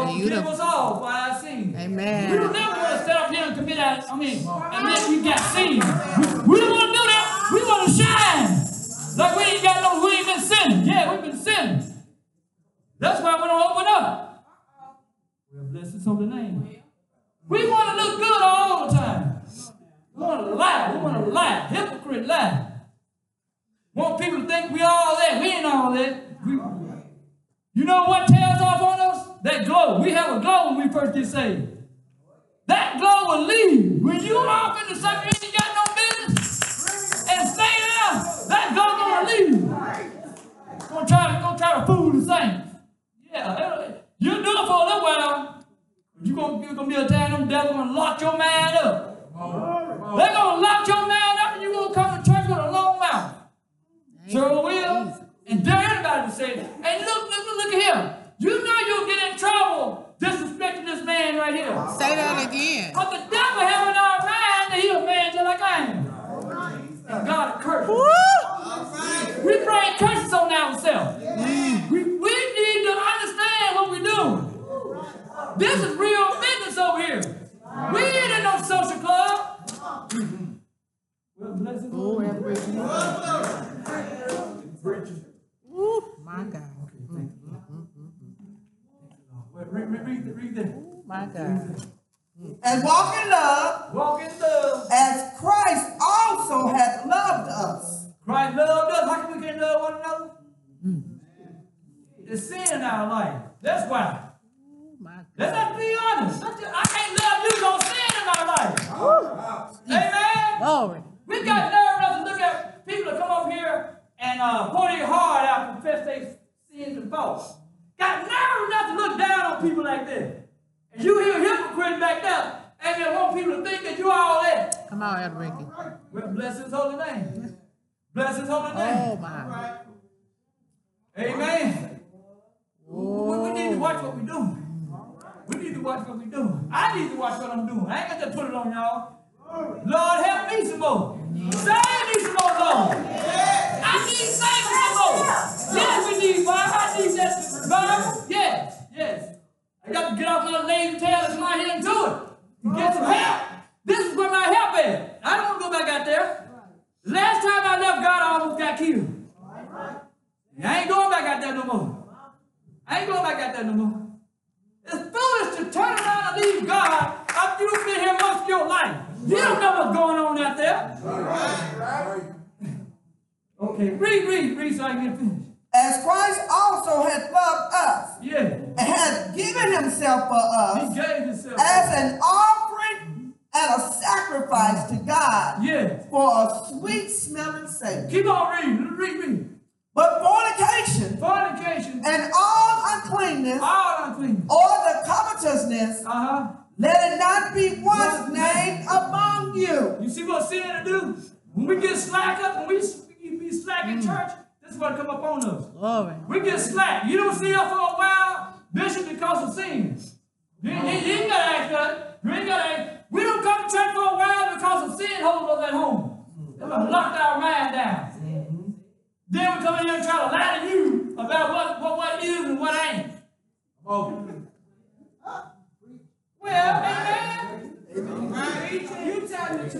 [SPEAKER 4] Lord,
[SPEAKER 3] you
[SPEAKER 4] us all for our sins. We don't
[SPEAKER 3] Amen.
[SPEAKER 4] never want to sit up here and commit our, I mean, admit we got sins. We, we don't want to do that. We want to shine. Like we ain't got no, we ain't been sinning. Yeah, we've been sinning. That's why we don't open up. Well, bless his holy name. We want to look good all the time. We want to lie. We want to lie. Hypocrite lie. Want people to think we all that. We ain't all that. We, you know what tails off on us? That glow. We have a glow when we first get saved. That glow will leave. When you off into something you ain't got no business and stay there, that glow gonna leave. Gonna try to, gonna try to fool the saints. Yeah, you do it for a little while. You gonna, you gonna be a time them devil gonna lock your man up. They're gonna lock your man up and you're gonna come to church with a long mouth. Sure will. And dare anybody to say, hey, look, look, look, look at him. You know you'll get in trouble disrespecting this man right here.
[SPEAKER 3] Say that again.
[SPEAKER 4] But the devil have in our mind that he a man just like I am. And God a curse. We bring curses on ourselves. We, we need to understand what we're doing. This is real business over here. We ain't in no social club. Well, bless his
[SPEAKER 3] Oh, every Ooh, my God.
[SPEAKER 4] Wait, Read, read, read, read that.
[SPEAKER 3] Ooh, my God.
[SPEAKER 2] And walk in love
[SPEAKER 4] Walk in love.
[SPEAKER 2] as Christ also hath loved us.
[SPEAKER 4] Christ loved us. How can we get love one another? There's sin in our life. That's why.
[SPEAKER 3] Ooh, my God.
[SPEAKER 4] Let's just be honest. Just- I can't love you, no sin in my life. Oh. Amen.
[SPEAKER 3] Glory.
[SPEAKER 4] We got nerve enough to look at people that come up here and uh, pour their heart out, confess their sins and faults. Got nerve enough to look down on people like that. And you hear hypocrites back there, and they want people to think that you all that.
[SPEAKER 3] Come on, Elder Rickie.
[SPEAKER 4] Well, bless his holy name. Bless his holy name.
[SPEAKER 3] Oh, my.
[SPEAKER 4] Amen. We, we need to watch what we do. We need to watch what we do. I need to watch what I'm doing. I ain't got to put it on y'all. Lord, help me some more. Save me some more, Lord. I need saving some more. Yes, we Bible. Yes, yes. I got to get off my lazy tail and come out here and do it. Get some help. This is where my help is. I don't want to go back out there. Last time I left God, I almost got killed. I ain't going back out there no more. I ain't going back out there no more. It's foolish to turn around and leave God after you've been here most of your life. You don't know what's going on out there. Okay, read, read, read so I can get finished.
[SPEAKER 2] As Christ also hath loved us
[SPEAKER 4] Yeah,
[SPEAKER 2] and hath given himself for
[SPEAKER 4] he
[SPEAKER 2] us
[SPEAKER 4] gave himself.
[SPEAKER 2] as an offering and a sacrifice to God
[SPEAKER 4] Yeah.
[SPEAKER 2] for a sweet smelling Savior.
[SPEAKER 4] Keep on reading, read, read.
[SPEAKER 2] But fornication
[SPEAKER 4] Fornication,
[SPEAKER 2] and all uncleanness
[SPEAKER 4] all unclean.
[SPEAKER 2] or the covetousness,
[SPEAKER 4] Uh-huh.
[SPEAKER 2] let it not be once named among you.
[SPEAKER 4] You see what sin to do? When we get slack up, when we we be slack in church, this is what come up on us.
[SPEAKER 3] Glory.
[SPEAKER 4] We get slack. You don't see us for a while, Bishop, because of sins. You, you, you ain't gotta ask that. You ain't gotta ask. We don't come to church for a while because of sin holds us at home. They done locked our mind down. Then we come in here and try to lie to you about what, what, what is and what ain't. Oh. Well, amen. amen. You tell me to.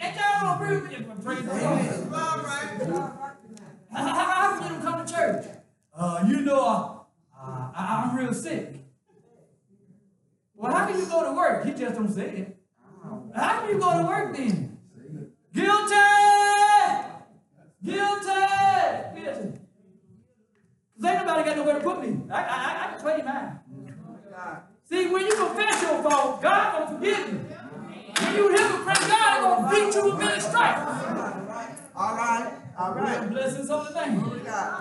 [SPEAKER 4] Ain't y'all gonna agree with me? Praise the Lord. How, how, how you come to church? Uh, you know, uh, I, I'm real sick. Well, how can you go to work? He just don't say it. How can you go to work then? Guilty! Guilty! Guilty. Cause ain't nobody got nowhere to put me. I, I, I, can play mine. See, when you confess your fault, God gonna forgive you. When you hypocrite, God gonna beat you with many stripes.
[SPEAKER 2] All right, all right.
[SPEAKER 4] Bless his holy name.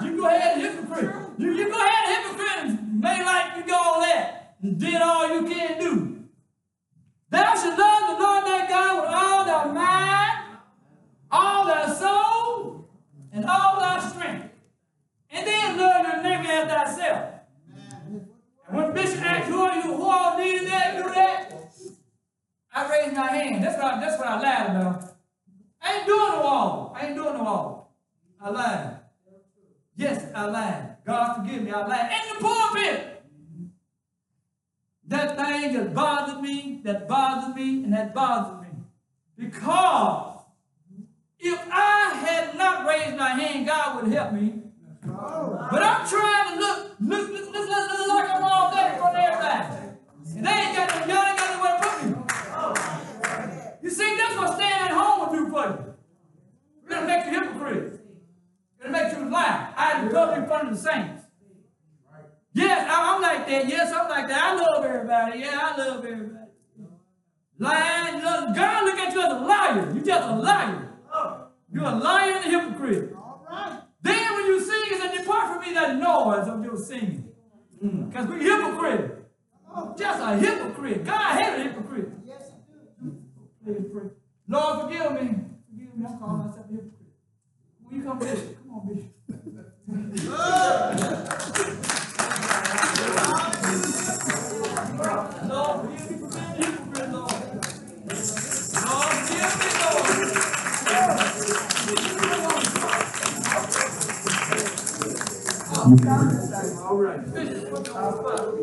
[SPEAKER 4] You go ahead and hypocrite. You, you go ahead and hypocrite and make like you go all that and did all you can do. Thou should love the Lord thy God with all thy mind, all thy soul, and all thy strength. And then love your neighbor as thyself. And when Bishop asked who are you, who all needed that, do that, I raised my hand. That's what I, that's what I lied about. I ain't doing no all. I ain't doing no all. I lied. Yes, I lied. God forgive me. I lied. In the pulpit. That thing that bothered me, that bothered me, and that bothered me. Because if I had not raised my hand, God would help me. But I'm trying to look look, look, look, look, like I'm all that in everybody. And they ain't got no, y'all ain't got nowhere to put me. You see, that's what staying at home will do for you. It'll make you hypocrite. It'll make you lie. I had to come in front of the saints. Yes, I- I'm like that. Yes, I'm like that. I love everybody. Yeah, I love everybody. Lying, look, God look at you as a liar. You're just a liar. You're a liar and a hypocrite. Then when you sing, it a depart from me that noise of your singing. Because we hypocrite. Just a hypocrite. God hated a hypocrite. Please pray. Lord, forgive me. Forgive me. I'm calling myself a hypocrite. Bishop? Come on, Bishop.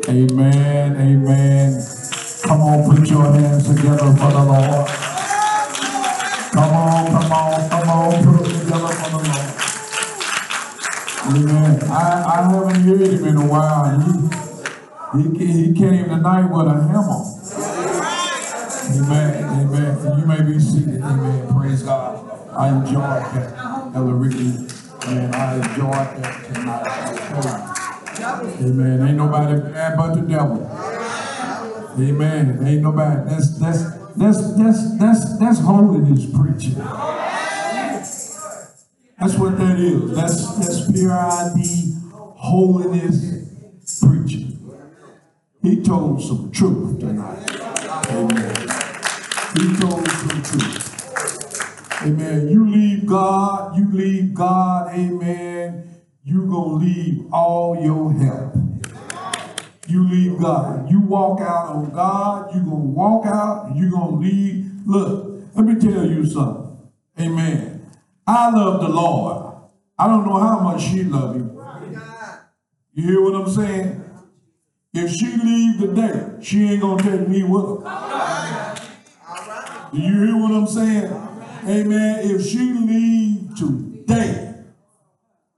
[SPEAKER 1] Amen, amen. Come on, put your hands together for the Lord. I, I haven't heard him in a while. He, he, he came tonight with a hammer. Amen, amen. You may be seated. Amen. Praise God. I enjoyed that, Elder Rickie. And I enjoyed that tonight. Amen. Ain't nobody bad but the devil. Amen. Ain't nobody. That's that's that's that's that's that's holiness preaching. That's what that is. That's that's P-R-I-D holiness preaching. He told some truth tonight. Amen. He told some truth. Amen. You leave God, you leave God, amen. You're gonna leave all your help. You leave God. You walk out on God, you're gonna walk out, and you gonna leave. Look, let me tell you something. Amen. I love the Lord. I don't know how much she love you. You hear what I'm saying? If she leave today, she ain't gonna take me with her. Do you hear what I'm saying? Amen. If she leave today,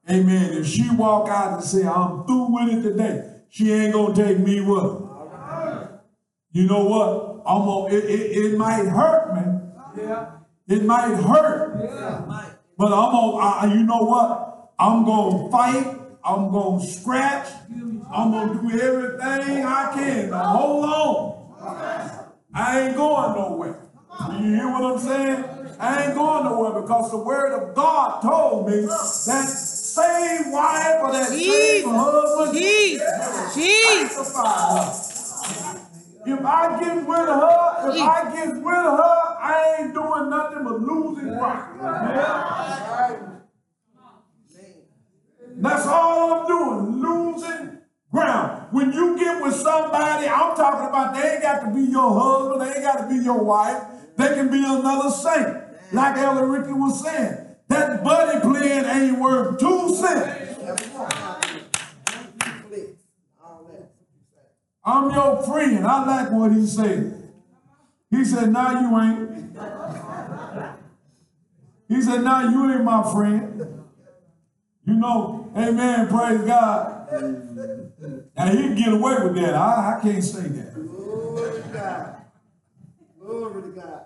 [SPEAKER 1] amen. If she walk out and say, I'm through with it today, she ain't gonna take me with her. You know what? I'm gonna, it, it, it might hurt me. Yeah. It might hurt. But I'm gonna, I, you know what? I'm gonna fight. I'm gonna scratch. I'm gonna do everything I can to hold on. I ain't going nowhere. You hear what I'm saying? I ain't going nowhere because the word of God told me that same wife or that same husband
[SPEAKER 3] Jesus, Jesus.
[SPEAKER 1] If I get with her, if I get with her, I ain't doing nothing but losing ground. That's all I'm doing, losing ground. When you get with somebody, I'm talking about they ain't got to be your husband, they ain't got to be your wife. They can be another saint. Like Elder Rickie was saying, that buddy playing ain't worth two cents. I'm your friend. I like what he said. He said, now you ain't. He said, now you ain't my friend. You know, amen, praise God. Now he can get away with that. I, I can't say that.
[SPEAKER 2] Glory to God. Glory to God.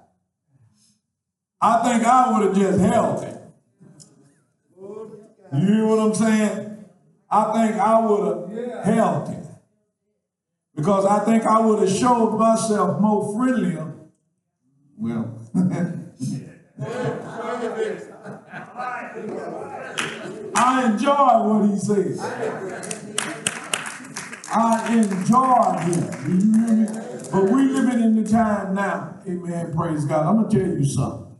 [SPEAKER 1] I think I would have just held it.
[SPEAKER 2] Glory to God.
[SPEAKER 1] You hear what I'm saying? I think I would have held it. Because I think I would have showed myself more friendlier. Well, I enjoy what he says. I enjoy him. Do you hear me? But we living in the time now. Amen. Praise God. I'm gonna tell you something.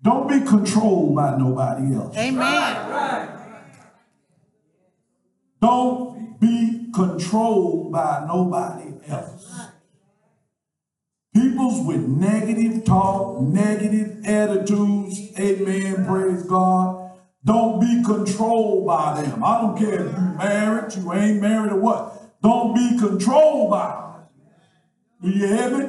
[SPEAKER 1] Don't be controlled by nobody else.
[SPEAKER 3] Amen.
[SPEAKER 1] Don't be controlled by nobody else. With negative talk, negative attitudes, amen, praise God. Don't be controlled by them. I don't care if you're married, you ain't married or what. Don't be controlled by them. Do you hear me?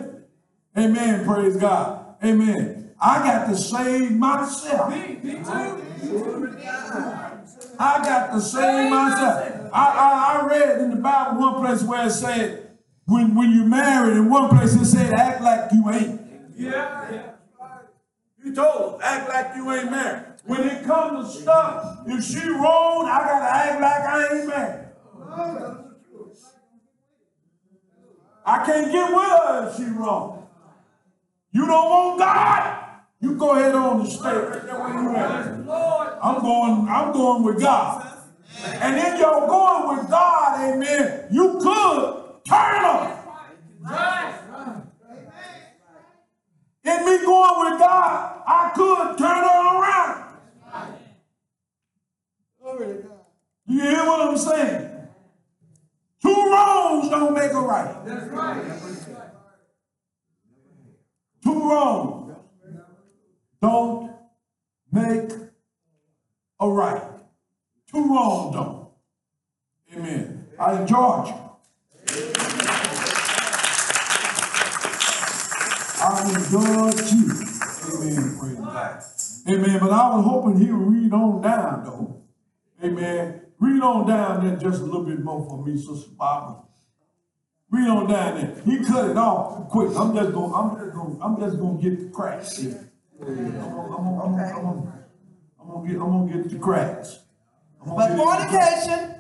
[SPEAKER 1] Amen, praise God. Amen. I got to save myself. I got the same mindset. I, I, I read in the Bible one place where it said, when, when you married, in one place it said, act like you ain't.
[SPEAKER 4] Yeah, yeah.
[SPEAKER 1] He told act like you ain't married. When it comes to stuff, if she wrong, I gotta act like I ain't married. I can't get with her if she wrong. You don't want God? You go ahead on and stay right there where you at. I'm going, I'm going with God. And if you're going with God, amen, you could turn.
[SPEAKER 4] Right.
[SPEAKER 1] In me going with God, I could turn her around. You hear what I'm saying? Two wrongs don't make a right. Two wrongs don't make a right. Two wrongs don't. Amen. I George. I enjoyed you. Amen. Praise God. Amen. But I was hoping he would read on down though. Amen. Read on down there just a little bit more for me, Sister Barbara. Read on down there. He cut it off quick. I'm just gonna, I'm just gonna, I'm just gonna get the cracks here. I'm gonna, I'm gonna, I'm gonna, I'm I'm gonna get the cracks.
[SPEAKER 2] But fornication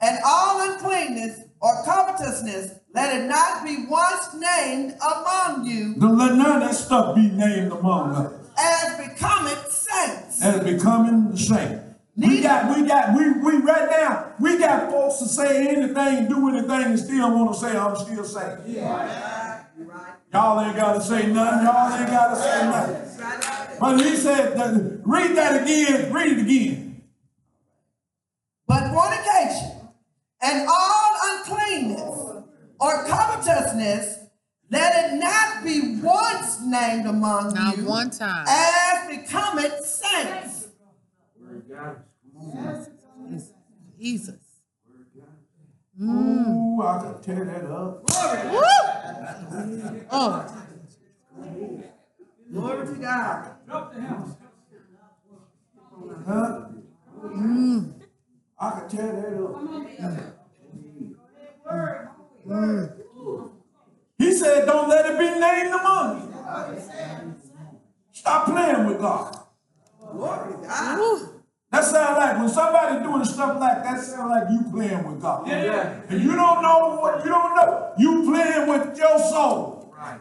[SPEAKER 2] and all uncleanness or covetousness, let it not be once named among you
[SPEAKER 1] Don't let none of that stuff be named among us
[SPEAKER 2] as becometh saints.
[SPEAKER 1] as becoming the saint. We got, we got, we, we right now, we got folks to say anything, do anything, and still want to say, I'm still saint. Y'all ain't got to say nothing. Y'all ain't got to say nothing. But he said, that, read that again, read it again.
[SPEAKER 2] But fornication and all or covetousness, let it not be once named among
[SPEAKER 3] Not
[SPEAKER 2] you Not
[SPEAKER 3] one time.
[SPEAKER 2] as becometh saints.
[SPEAKER 3] Jesus.
[SPEAKER 1] Ooh, mm. I could tear that up.
[SPEAKER 3] Oh,
[SPEAKER 2] Glory to God.
[SPEAKER 4] Jump to him.
[SPEAKER 1] Huh? Mm. I could tear that up. He said, don't let it be named among you. Stop playing with God.
[SPEAKER 2] Glory God.
[SPEAKER 1] That sound like when somebody doing stuff like that, sound like you playing with God.
[SPEAKER 4] Yeah, yeah.
[SPEAKER 1] And you don't know what you don't know. You playing with your soul.
[SPEAKER 4] Right.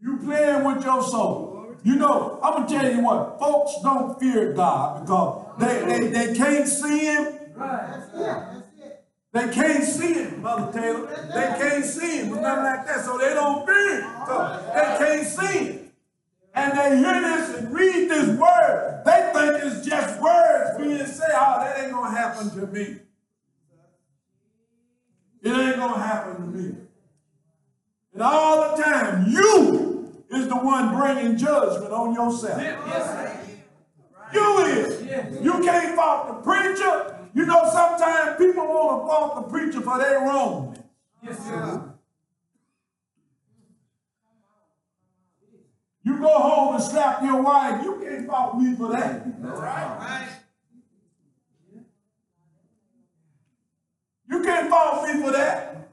[SPEAKER 1] You playing with your soul. You know, I'm gonna tell you what, folks don't fear God because they, they, they can't see him.
[SPEAKER 4] Right.
[SPEAKER 1] They can't see him, Mother Taylor. They can't see him, or nothing like that. So they don't fear him. So they can't see him. And they hear this and read this word. They think it's just words being said. Oh, that ain't gonna happen to me. It ain't gonna happen to me. And all the time, you is the one bringing judgment on yourself.
[SPEAKER 4] Yes.
[SPEAKER 1] You is. You can't fault the preacher. You know, sometimes people want to fault the preacher for their wrong.
[SPEAKER 4] Yes, sir.
[SPEAKER 1] You go home and slap your wife, you can't fault me for that. You can't fault me for that.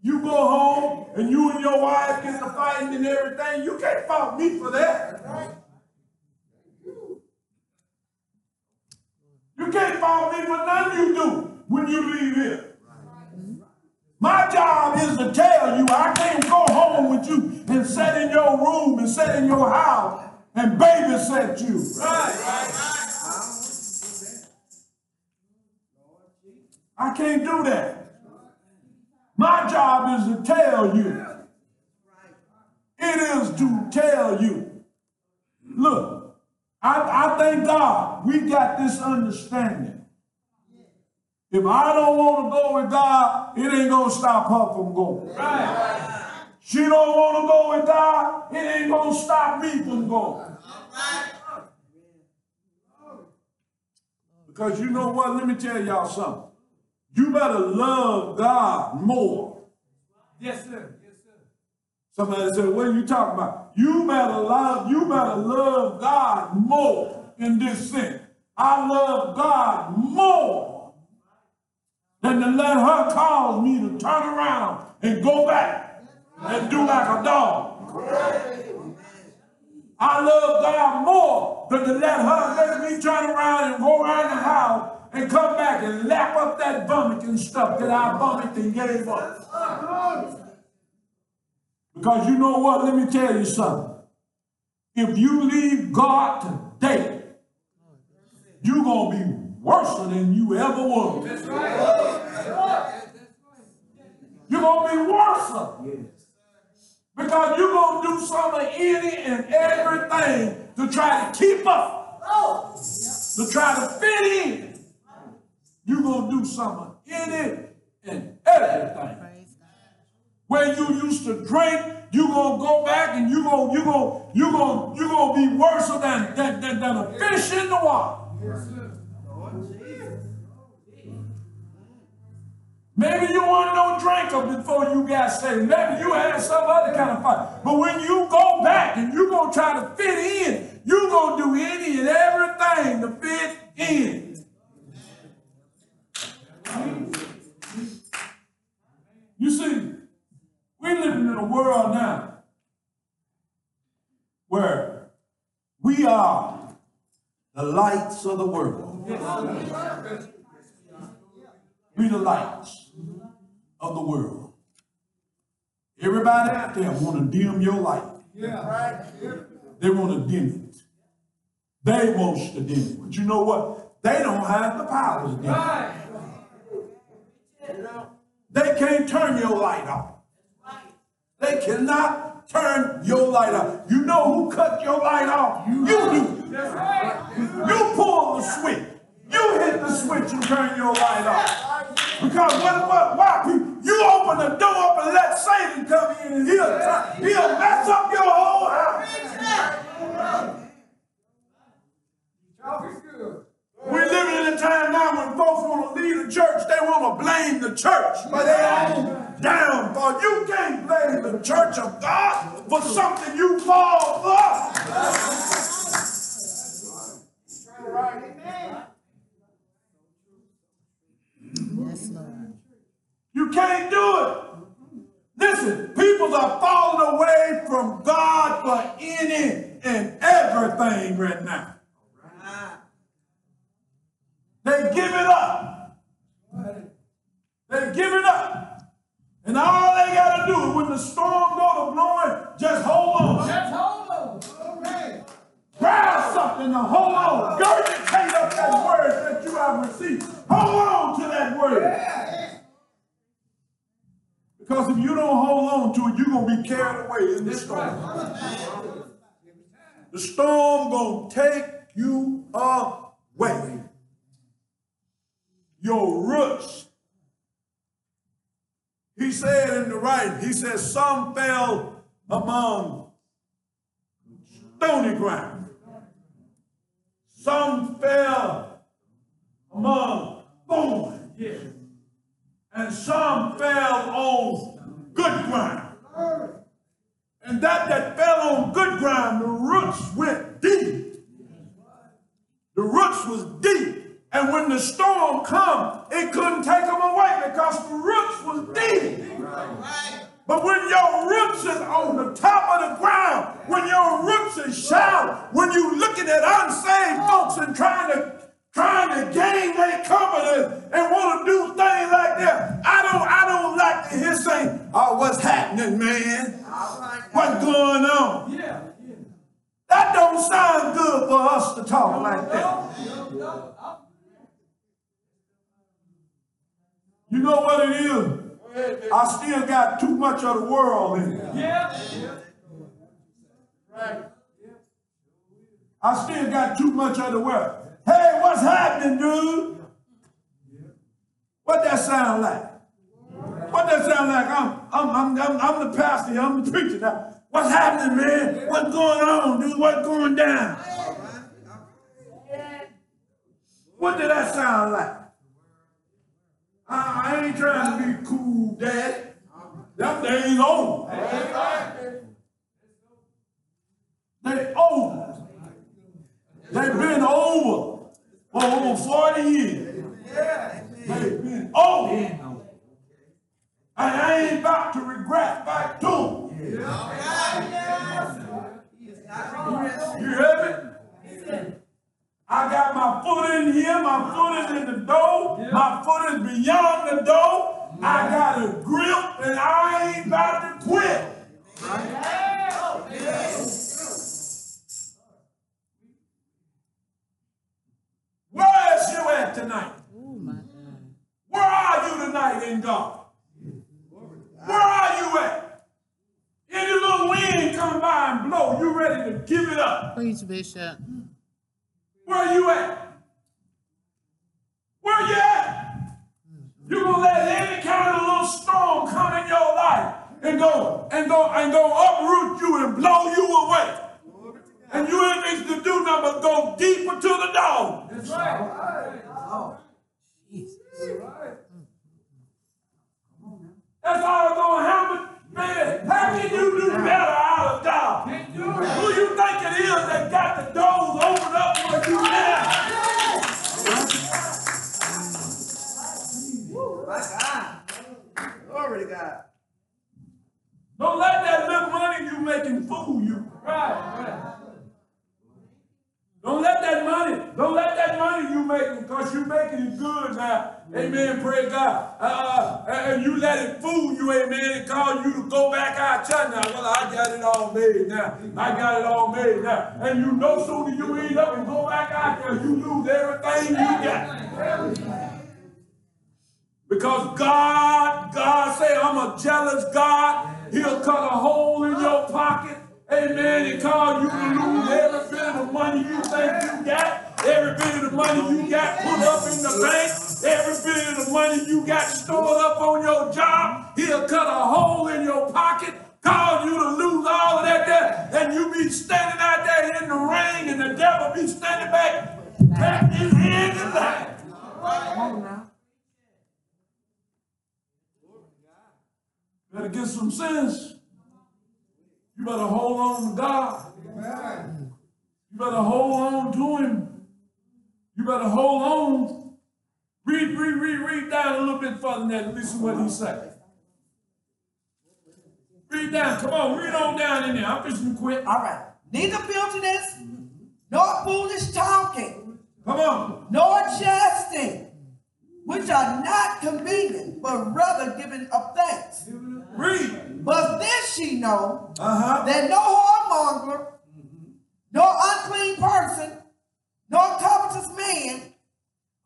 [SPEAKER 1] You go home and you and your wife get to fighting and everything, you can't fault me for that. You can't fault me for nothing you do when you leave here. My job is to tell you I can't go home with you and sit in your room and sit in your house and babysit you. I can't do that. My job is to tell you. It is to tell you. Look, I, I thank God we got this understanding. If I don't want to go with God, it ain't gonna stop her from going. She don't want to go with God, it ain't gonna stop me from going. Because you know what? Let me tell y'all something. You better love God more.
[SPEAKER 4] Yes, sir. Yes, sir.
[SPEAKER 1] Somebody said, what are you talking about? You better love, you better love God more in this sense. I love God more than to let her cause me to turn around and go back and do like a dog. I love God more than to let her let me turn around and go around the house and come back and lap up that vomit and stuff that I vomited and gave up. Because you know what? Let me tell you something. If you leave God today, you're going to be worse than you ever was. You're going to be worse. Because you're going to do some of any and everything to try to keep up, to try to fit in. You're going to do some of any and everything. Where you used to drink, you're gonna go back and you're gonna you gonna you gonna you gonna be worse than than, than, than a fish in the water. Maybe you weren't no drinker before you got saved. Maybe you had some other kind of fight. But when you go back and you're gonna try to fit in, you're gonna do any and everything to fit in. You see, we're living in a world now where we are the lights of the world. We the lights of the world. Everybody out there want to dim your light. They want to dim it. They want to dim it. But you know what? They don't have the power to dim it. They can't turn your light off. They cannot turn your light off. You know who cut your light off? You do. You pull the switch. You hit the switch and turn your light off. Because what, what, why? You- open the door up and let Satan come in and he'll, he'll mess up your whole house. We're living in a time now when folks want to leave the church, they want to blame the church for their own downfall. You can't blame the church of God for something you fall for. What did that sound like? I, I ain't trying to be cool, daddy. Them days over. They over. They've been over for over 40 years. Amen. Oh, and I ain't about to regret back to him. You hear me? I got my foot in here, my foot is in the door, my foot is beyond the door. I got a grip and I ain't about to quit. Where is you at tonight?
[SPEAKER 3] Oh.
[SPEAKER 1] Where are you tonight in God? Where are you at? Any little wind come by and blow, you ready to give it up.
[SPEAKER 3] Preach, Bishop.
[SPEAKER 1] Where are you at? Where are you at? You gonna let any kind of little storm come in your life and go and go and go uproot you and blow you away. And you ain't needs to do nothing but go deeper to the dog.
[SPEAKER 4] That's right.
[SPEAKER 3] Jesus.
[SPEAKER 1] That's all gonna happen. Man, how can you do better out of God? Who you think it is that got the doors open up for you now?
[SPEAKER 2] My God. Glory to God.
[SPEAKER 1] Don't let that little money you making fool you.
[SPEAKER 4] Right, right.
[SPEAKER 1] Don't let that money, don't let that money you making, because you making it good now. Amen, praise God. Uh, uh, and you let it fool you, amen, and cause you to go back out there now. Well, I got it all made now. I got it all made now. And you know sooner you end up and go back out there, you lose everything you got. Because God, God say, I'm a jealous God. He'll cut a hole in your pocket. Amen. And cause you to lose every bit of money you think you got. Every bit of the money you got put up in the bank. Every bit of the money you got stored up on your job. He'll cut a hole in your pocket. Cause you to lose all of that there. And you be standing out there in the rain and the devil be standing back, back his hands and back. Better get some sense. You better hold on to God. You better hold on to Him. You better hold on. Read, read, read, read down a little bit further than that listen what He said. Read down. Come on, read on down in there. I'm just gonna quit.
[SPEAKER 2] All right. Neither filthiness, nor foolish talking,
[SPEAKER 1] Come on.
[SPEAKER 2] nor jesting, which are not convenient, but rather giving of thanks.
[SPEAKER 1] Read.
[SPEAKER 2] But this she know,
[SPEAKER 1] Uh-huh.
[SPEAKER 2] that no whoremonger, nor unclean person, nor covetous man,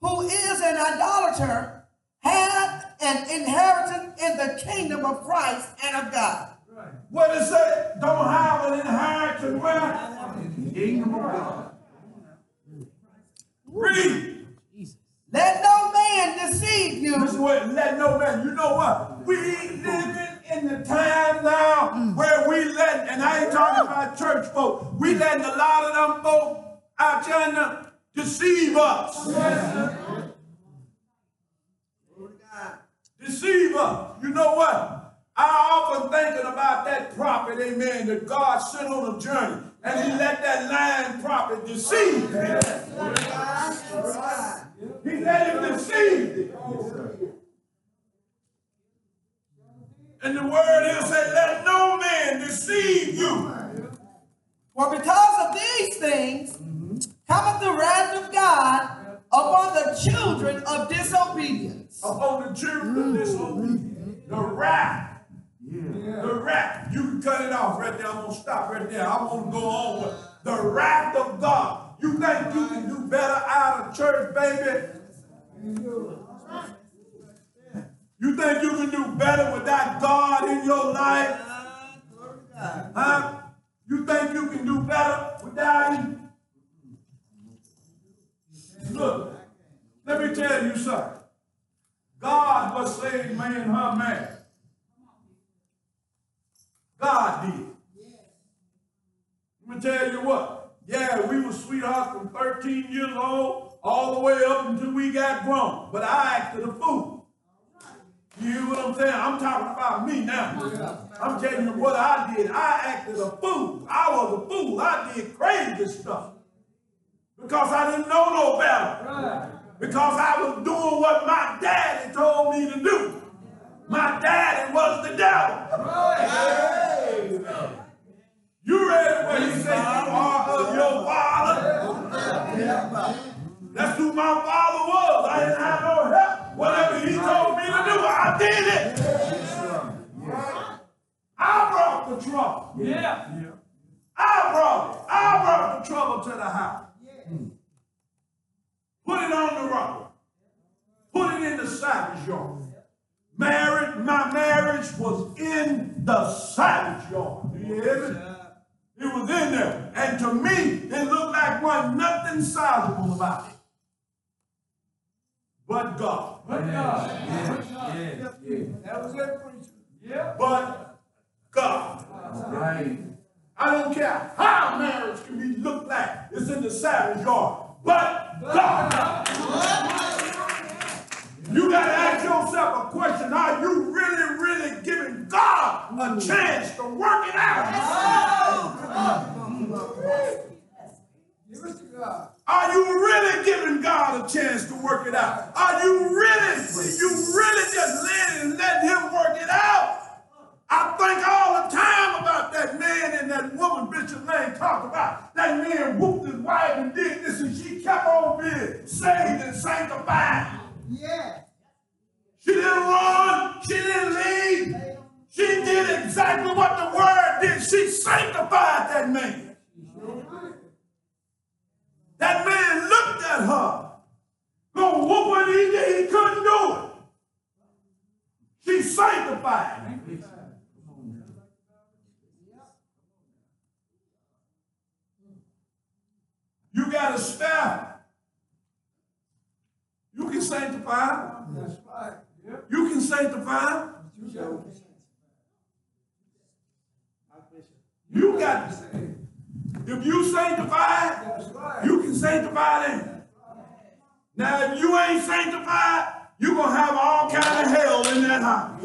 [SPEAKER 2] who is an idolater, hath an inheritance in the kingdom of Christ and of God.
[SPEAKER 1] What it say? Don't have an inheritance where? Kingdom of God. Read.
[SPEAKER 2] Let no man deceive you.
[SPEAKER 1] Listen let no man, you know what? We living in the time now mm. where we let, and I ain't talking about church folk, we letting a lot of them folk out trying to deceive us. Deceive us. You know what? I often thinking about that prophet, amen, that God sent on a journey, and he let that lying prophet deceive him. He let him deceive him. And the word is say, let no man deceive you.
[SPEAKER 2] For because of these things cometh the wrath of God upon the children of disobedience.
[SPEAKER 1] Upon the children of disobedience. The wrath. Yeah. The wrath. You can cut it off right there. I'm gonna stop right there. I want to go on with the wrath of God. You think you can do better out of church, baby? You think you can do better without God in your life? Huh? You think you can do better without Him? Look, let me tell you something. God was saved man, her man. God did. Let me tell you what. Yeah, we were sweethearts from 13 years old all the way up until we got grown. But I acted a fool. You hear what I'm saying? I'm talking about me now. I'm telling you what I did. I acted a fool. I was a fool. I did crazy stuff. because I didn't know no better. Because I was doing what my daddy told me to do. My daddy was the devil. You ready when he say you are of your father? That's who my father was. I didn't have no help. I did it. I brought the trouble.
[SPEAKER 4] Yeah.
[SPEAKER 1] I brought it. I brought the trouble to the house. Put it on the rubber. Put it in the savage yard. Married, my marriage was in the savage yard. You hear me? It was in there. And to me, it looked like wasn't nothing sizable about it. But God.
[SPEAKER 4] But God.
[SPEAKER 2] That was it, preacher.
[SPEAKER 4] Yeah.
[SPEAKER 1] But God. I don't care how marriage can be looked like. It's in the savage yard. But God. You got to ask yourself a question. Are you really, really giving God a chance to work it out?
[SPEAKER 2] Give us to God.
[SPEAKER 1] Are you really giving God a chance to work it out? Are you really, you really just letting and letting him work it out? I think all the time about that man and that woman Bishop Lane talked about. That man whooped his wife and did this and she kept on being saved and sanctified.
[SPEAKER 2] Yeah.
[SPEAKER 1] She didn't run. She didn't leave. She did exactly what the word did. She sanctified that man. That man looked at her. Whoop what he did. He couldn't do it. She sanctified. You got a staff. You can sanctify.
[SPEAKER 2] That's right.
[SPEAKER 1] You can sanctify.
[SPEAKER 2] You show.
[SPEAKER 1] You got if you
[SPEAKER 2] right.
[SPEAKER 1] you can sanctify them. Now, if you ain't sanctified, you're gonna have all kind of hell in that house.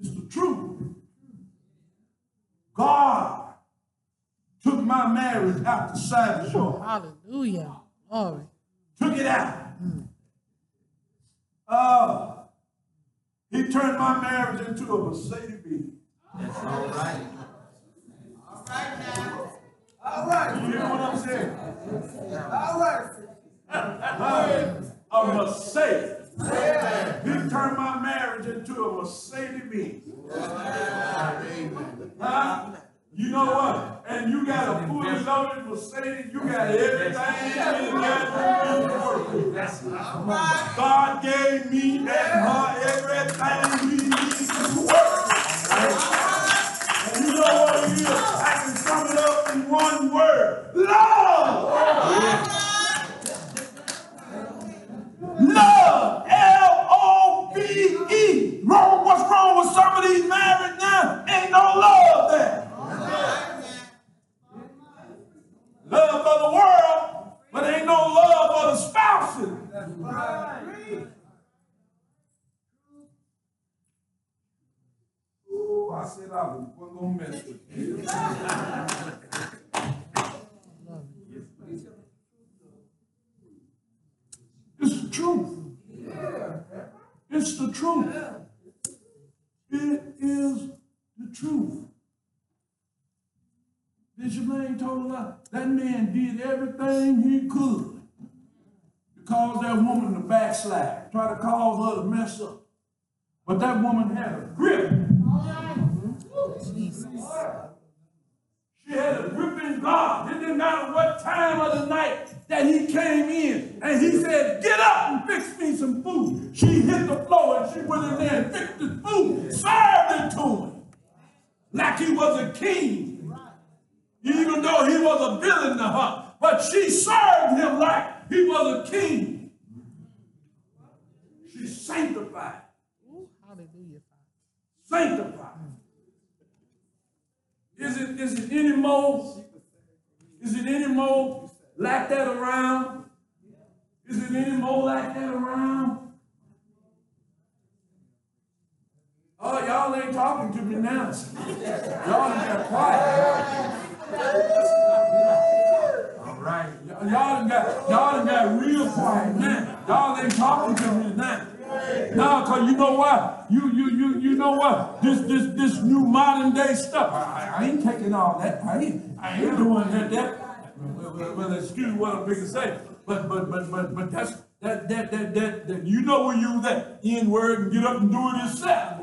[SPEAKER 1] It's the truth. God took my marriage out the savage yard.
[SPEAKER 3] Hallelujah. Glory.
[SPEAKER 1] took it out. Uh, he turned my marriage into a Mercedes Benz.
[SPEAKER 2] all right. All right Now. Alrighty.
[SPEAKER 1] You hear what I'm saying?
[SPEAKER 2] All right.
[SPEAKER 1] A Mercedes. He turned my marriage into a Mercedes Benz. Huh? You know what? And you got a fully loaded Mercedes. You got everything in there. God gave me and her everything we need to work. And you know what it is? I can sum it up in one word. Love! Love! L-O-V-E. Wrong, what's wrong with some of these married now? Ain't no love there. Love for the world, but ain't no love for the spouses. Ooh, I said I was wasn't gonna mess with you. It's the truth. It's the truth. It is the truth. Bishop Lane told lie. That man did everything he could to cause that woman to backslide, try to cause her to mess up. But that woman had a grip. She had a grip in God. It didn't matter what time of the night that he came in. And he said, get up and fix me some food. She hit the floor and she went in there and fixed the food, served it to him. Like he was a king. Even though he was a villain to her. But she served him like he was a king. She sanctified.
[SPEAKER 3] Hallelujah.
[SPEAKER 1] Sanctified. Is it, is it any more? Is it any more like that around? Is it any more like that around? Oh, y'all ain't talking to me now. Y'all done got quiet. All right. Y'all got, y'all got real quiet now. Y'all ain't talking to me now. Now, cause you know what? You, you, you, you know what? This, this, this new modern day stuff. I, I ain't taking all that. I ain't, I ain't doing that, that. Well, well, excuse what I'm big to say, but, but, but, but, but that's, that, that, that, that, that, you know where you that N word and get up and do it yourself.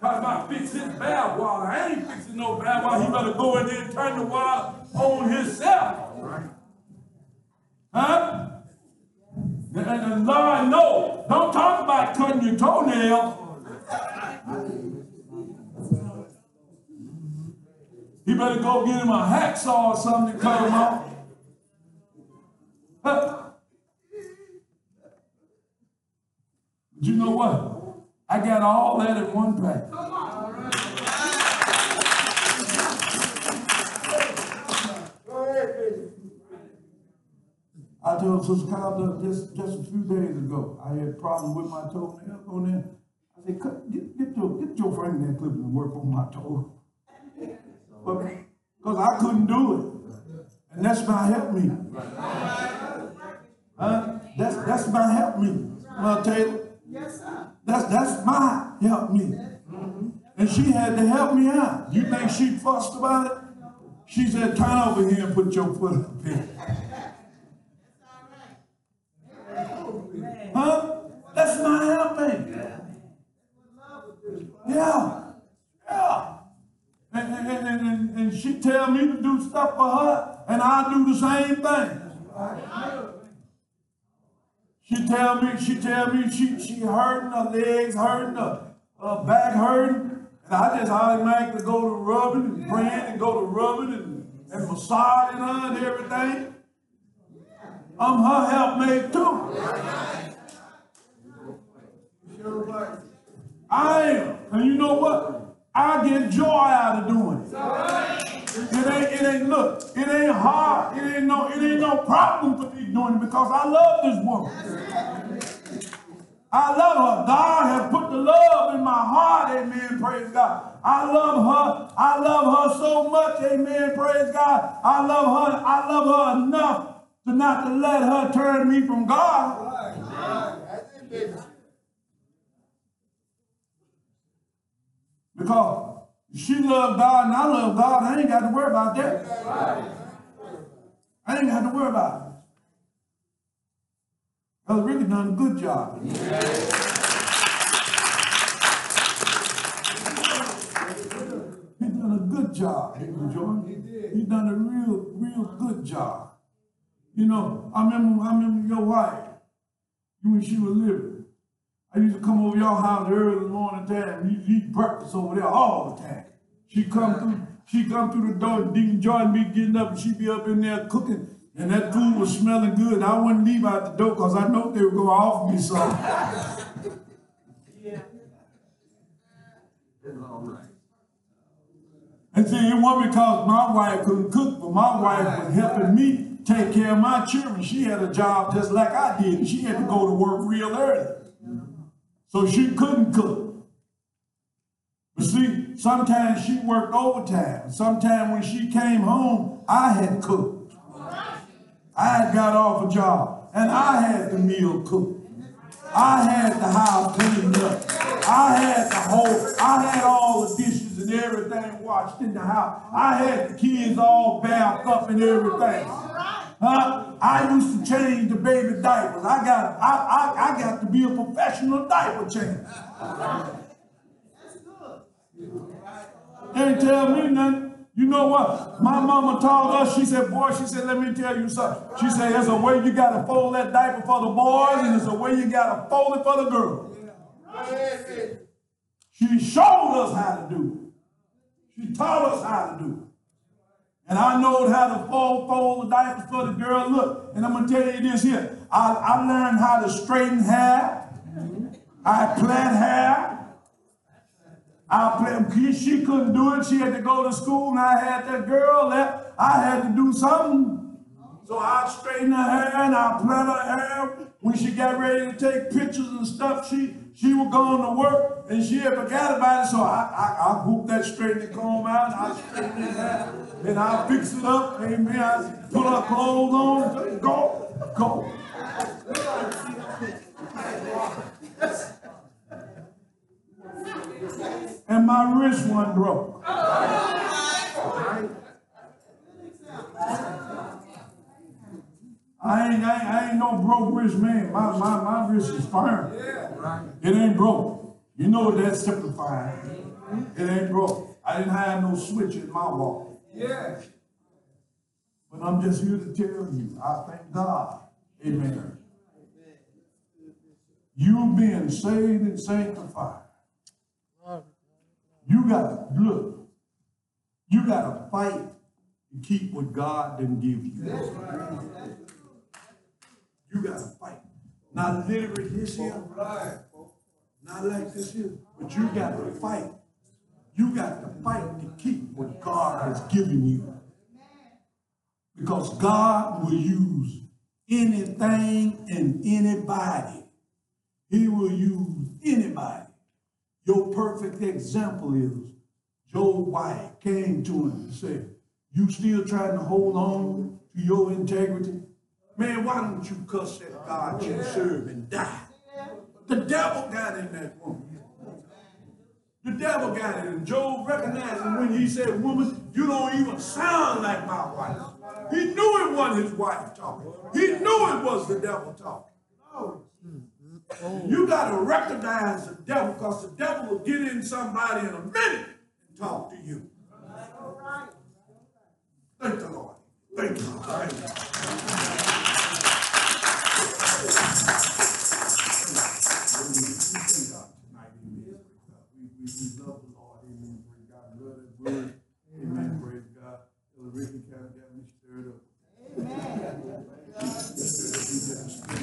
[SPEAKER 1] Talking about fix his bad water. I ain't fixing no bad water. He better go in there and turn the water on himself. Huh? And, and Lord, no. Don't talk about cutting your toenail. He better go get him a hacksaw or something to cut him off. Huh? You know what? I got all that in one pack. I told Sister Carla just, just a few days ago, I had a problem with my toenail on there. I said, get, get your, get your fingernail clippers and work on my toe. But, cause I couldn't do it. And that's my help me. Huh? That's, that's my help me, Mother Taylor.
[SPEAKER 2] Yes, sir.
[SPEAKER 1] That's, that's my help me. And she had to help me out. You think she fussed about it? She said, turn over here and put your foot up here. Huh? That's my helping. Yeah. Yeah. And, and, and, and, and she tell me to do stuff for her, and I do the same thing. She tell me, she tell me she she hurting her legs, hurting her, her back hurting, and I just automatically go to rubbing and praying and go to rubbing and, and massaging her and everything. I'm her helpmate too. I am. And you know what? I get joy out of doing it. It ain't, it ain't, look, it ain't hard. It ain't no, it ain't no problem for me doing it because I love this woman. I love her. God has put the love in my heart. Amen. Praise God. I love her. I love her so much. Amen. Praise God. I love her. I love her enough to not to let her turn me from God. Because she loved God and I love God. I ain't got to worry about that. I ain't got to worry about it. Brother Rickie done a good job. He done a good job, Deacon Jordan. He done a real, real good job. You know, I remember, I remember your wife, when she was living. I used to come over your house early in the morning time. You eat breakfast over there all the time. She come through, she come through the door, and Deacon Jordan be getting up, and she be up in there cooking, and that food was smelling good. I wouldn't leave out the door because I know they were gonna offer me something. Yeah. All right. And see, it wasn't because my wife couldn't cook, but my wife was helping me take care of my children. She had a job just like I did, she had to go to work real early. So she couldn't cook. But see, sometimes she worked overtime. Sometimes when she came home, I had cooked. I had got off a job, and I had the meal cooked. I had the house cleaned up. I had the whole, I had all the dishes and everything washed in the house. I had the kids all bathed up and everything. Huh? I used to change the baby diapers. I got, I, I, I got to be a professional diaper changer. Ain't tell me nothing. You know what? My mama told us, she said, boy, she said, let me tell you something. She said, there's a way you gotta fold that diaper for the boys, and there's a way you gotta fold it for the girls. She showed us how to do it. She taught us how to do it. And I know how to fold, fold the diapers for the girl. Look, and I'm gonna tell you this here. I, I learned how to straighten hair. I plait hair. I she couldn't do it. She had to go to school, and I had that girl that I had to do something. So I straighten her hair and I plait her hair. when she got ready to take pictures and stuff, she she was going to work and she had forgot about it. So I I, I whoop that straightening comb out I straighten it out and I fix it up. Amen. I put her clothes on. Go, go. And my wrist one broke. I ain't, I ain't, no broke wrist man. My, my, my wrist is firm. It ain't broke. You know what that simplifies. It ain't broke. I didn't have no switch in my walk. But I'm just here to tell you, I thank God. Amen. You being saved and sanctified. You gotta look. You gotta fight to keep what God didn't give you. You gotta fight. Not literally this here, not like this here, but you gotta fight. You got to fight to keep what God has given you. Because God will use anything and anybody. He will use anybody. Your perfect example is Job's White came to him and said, You still trying to hold on to your integrity? Man, why don't you cuss that God you serve and die? The devil got in that woman. The devil got it, and Job recognized it when he said, Woman, you don't even sound like my wife. He knew it wasn't his wife talking. He knew it was the devil talking. Oh. You got to recognize the devil because the devil will get in somebody in a minute and talk to you. All right. Thank the Lord. Thank you. Thank you.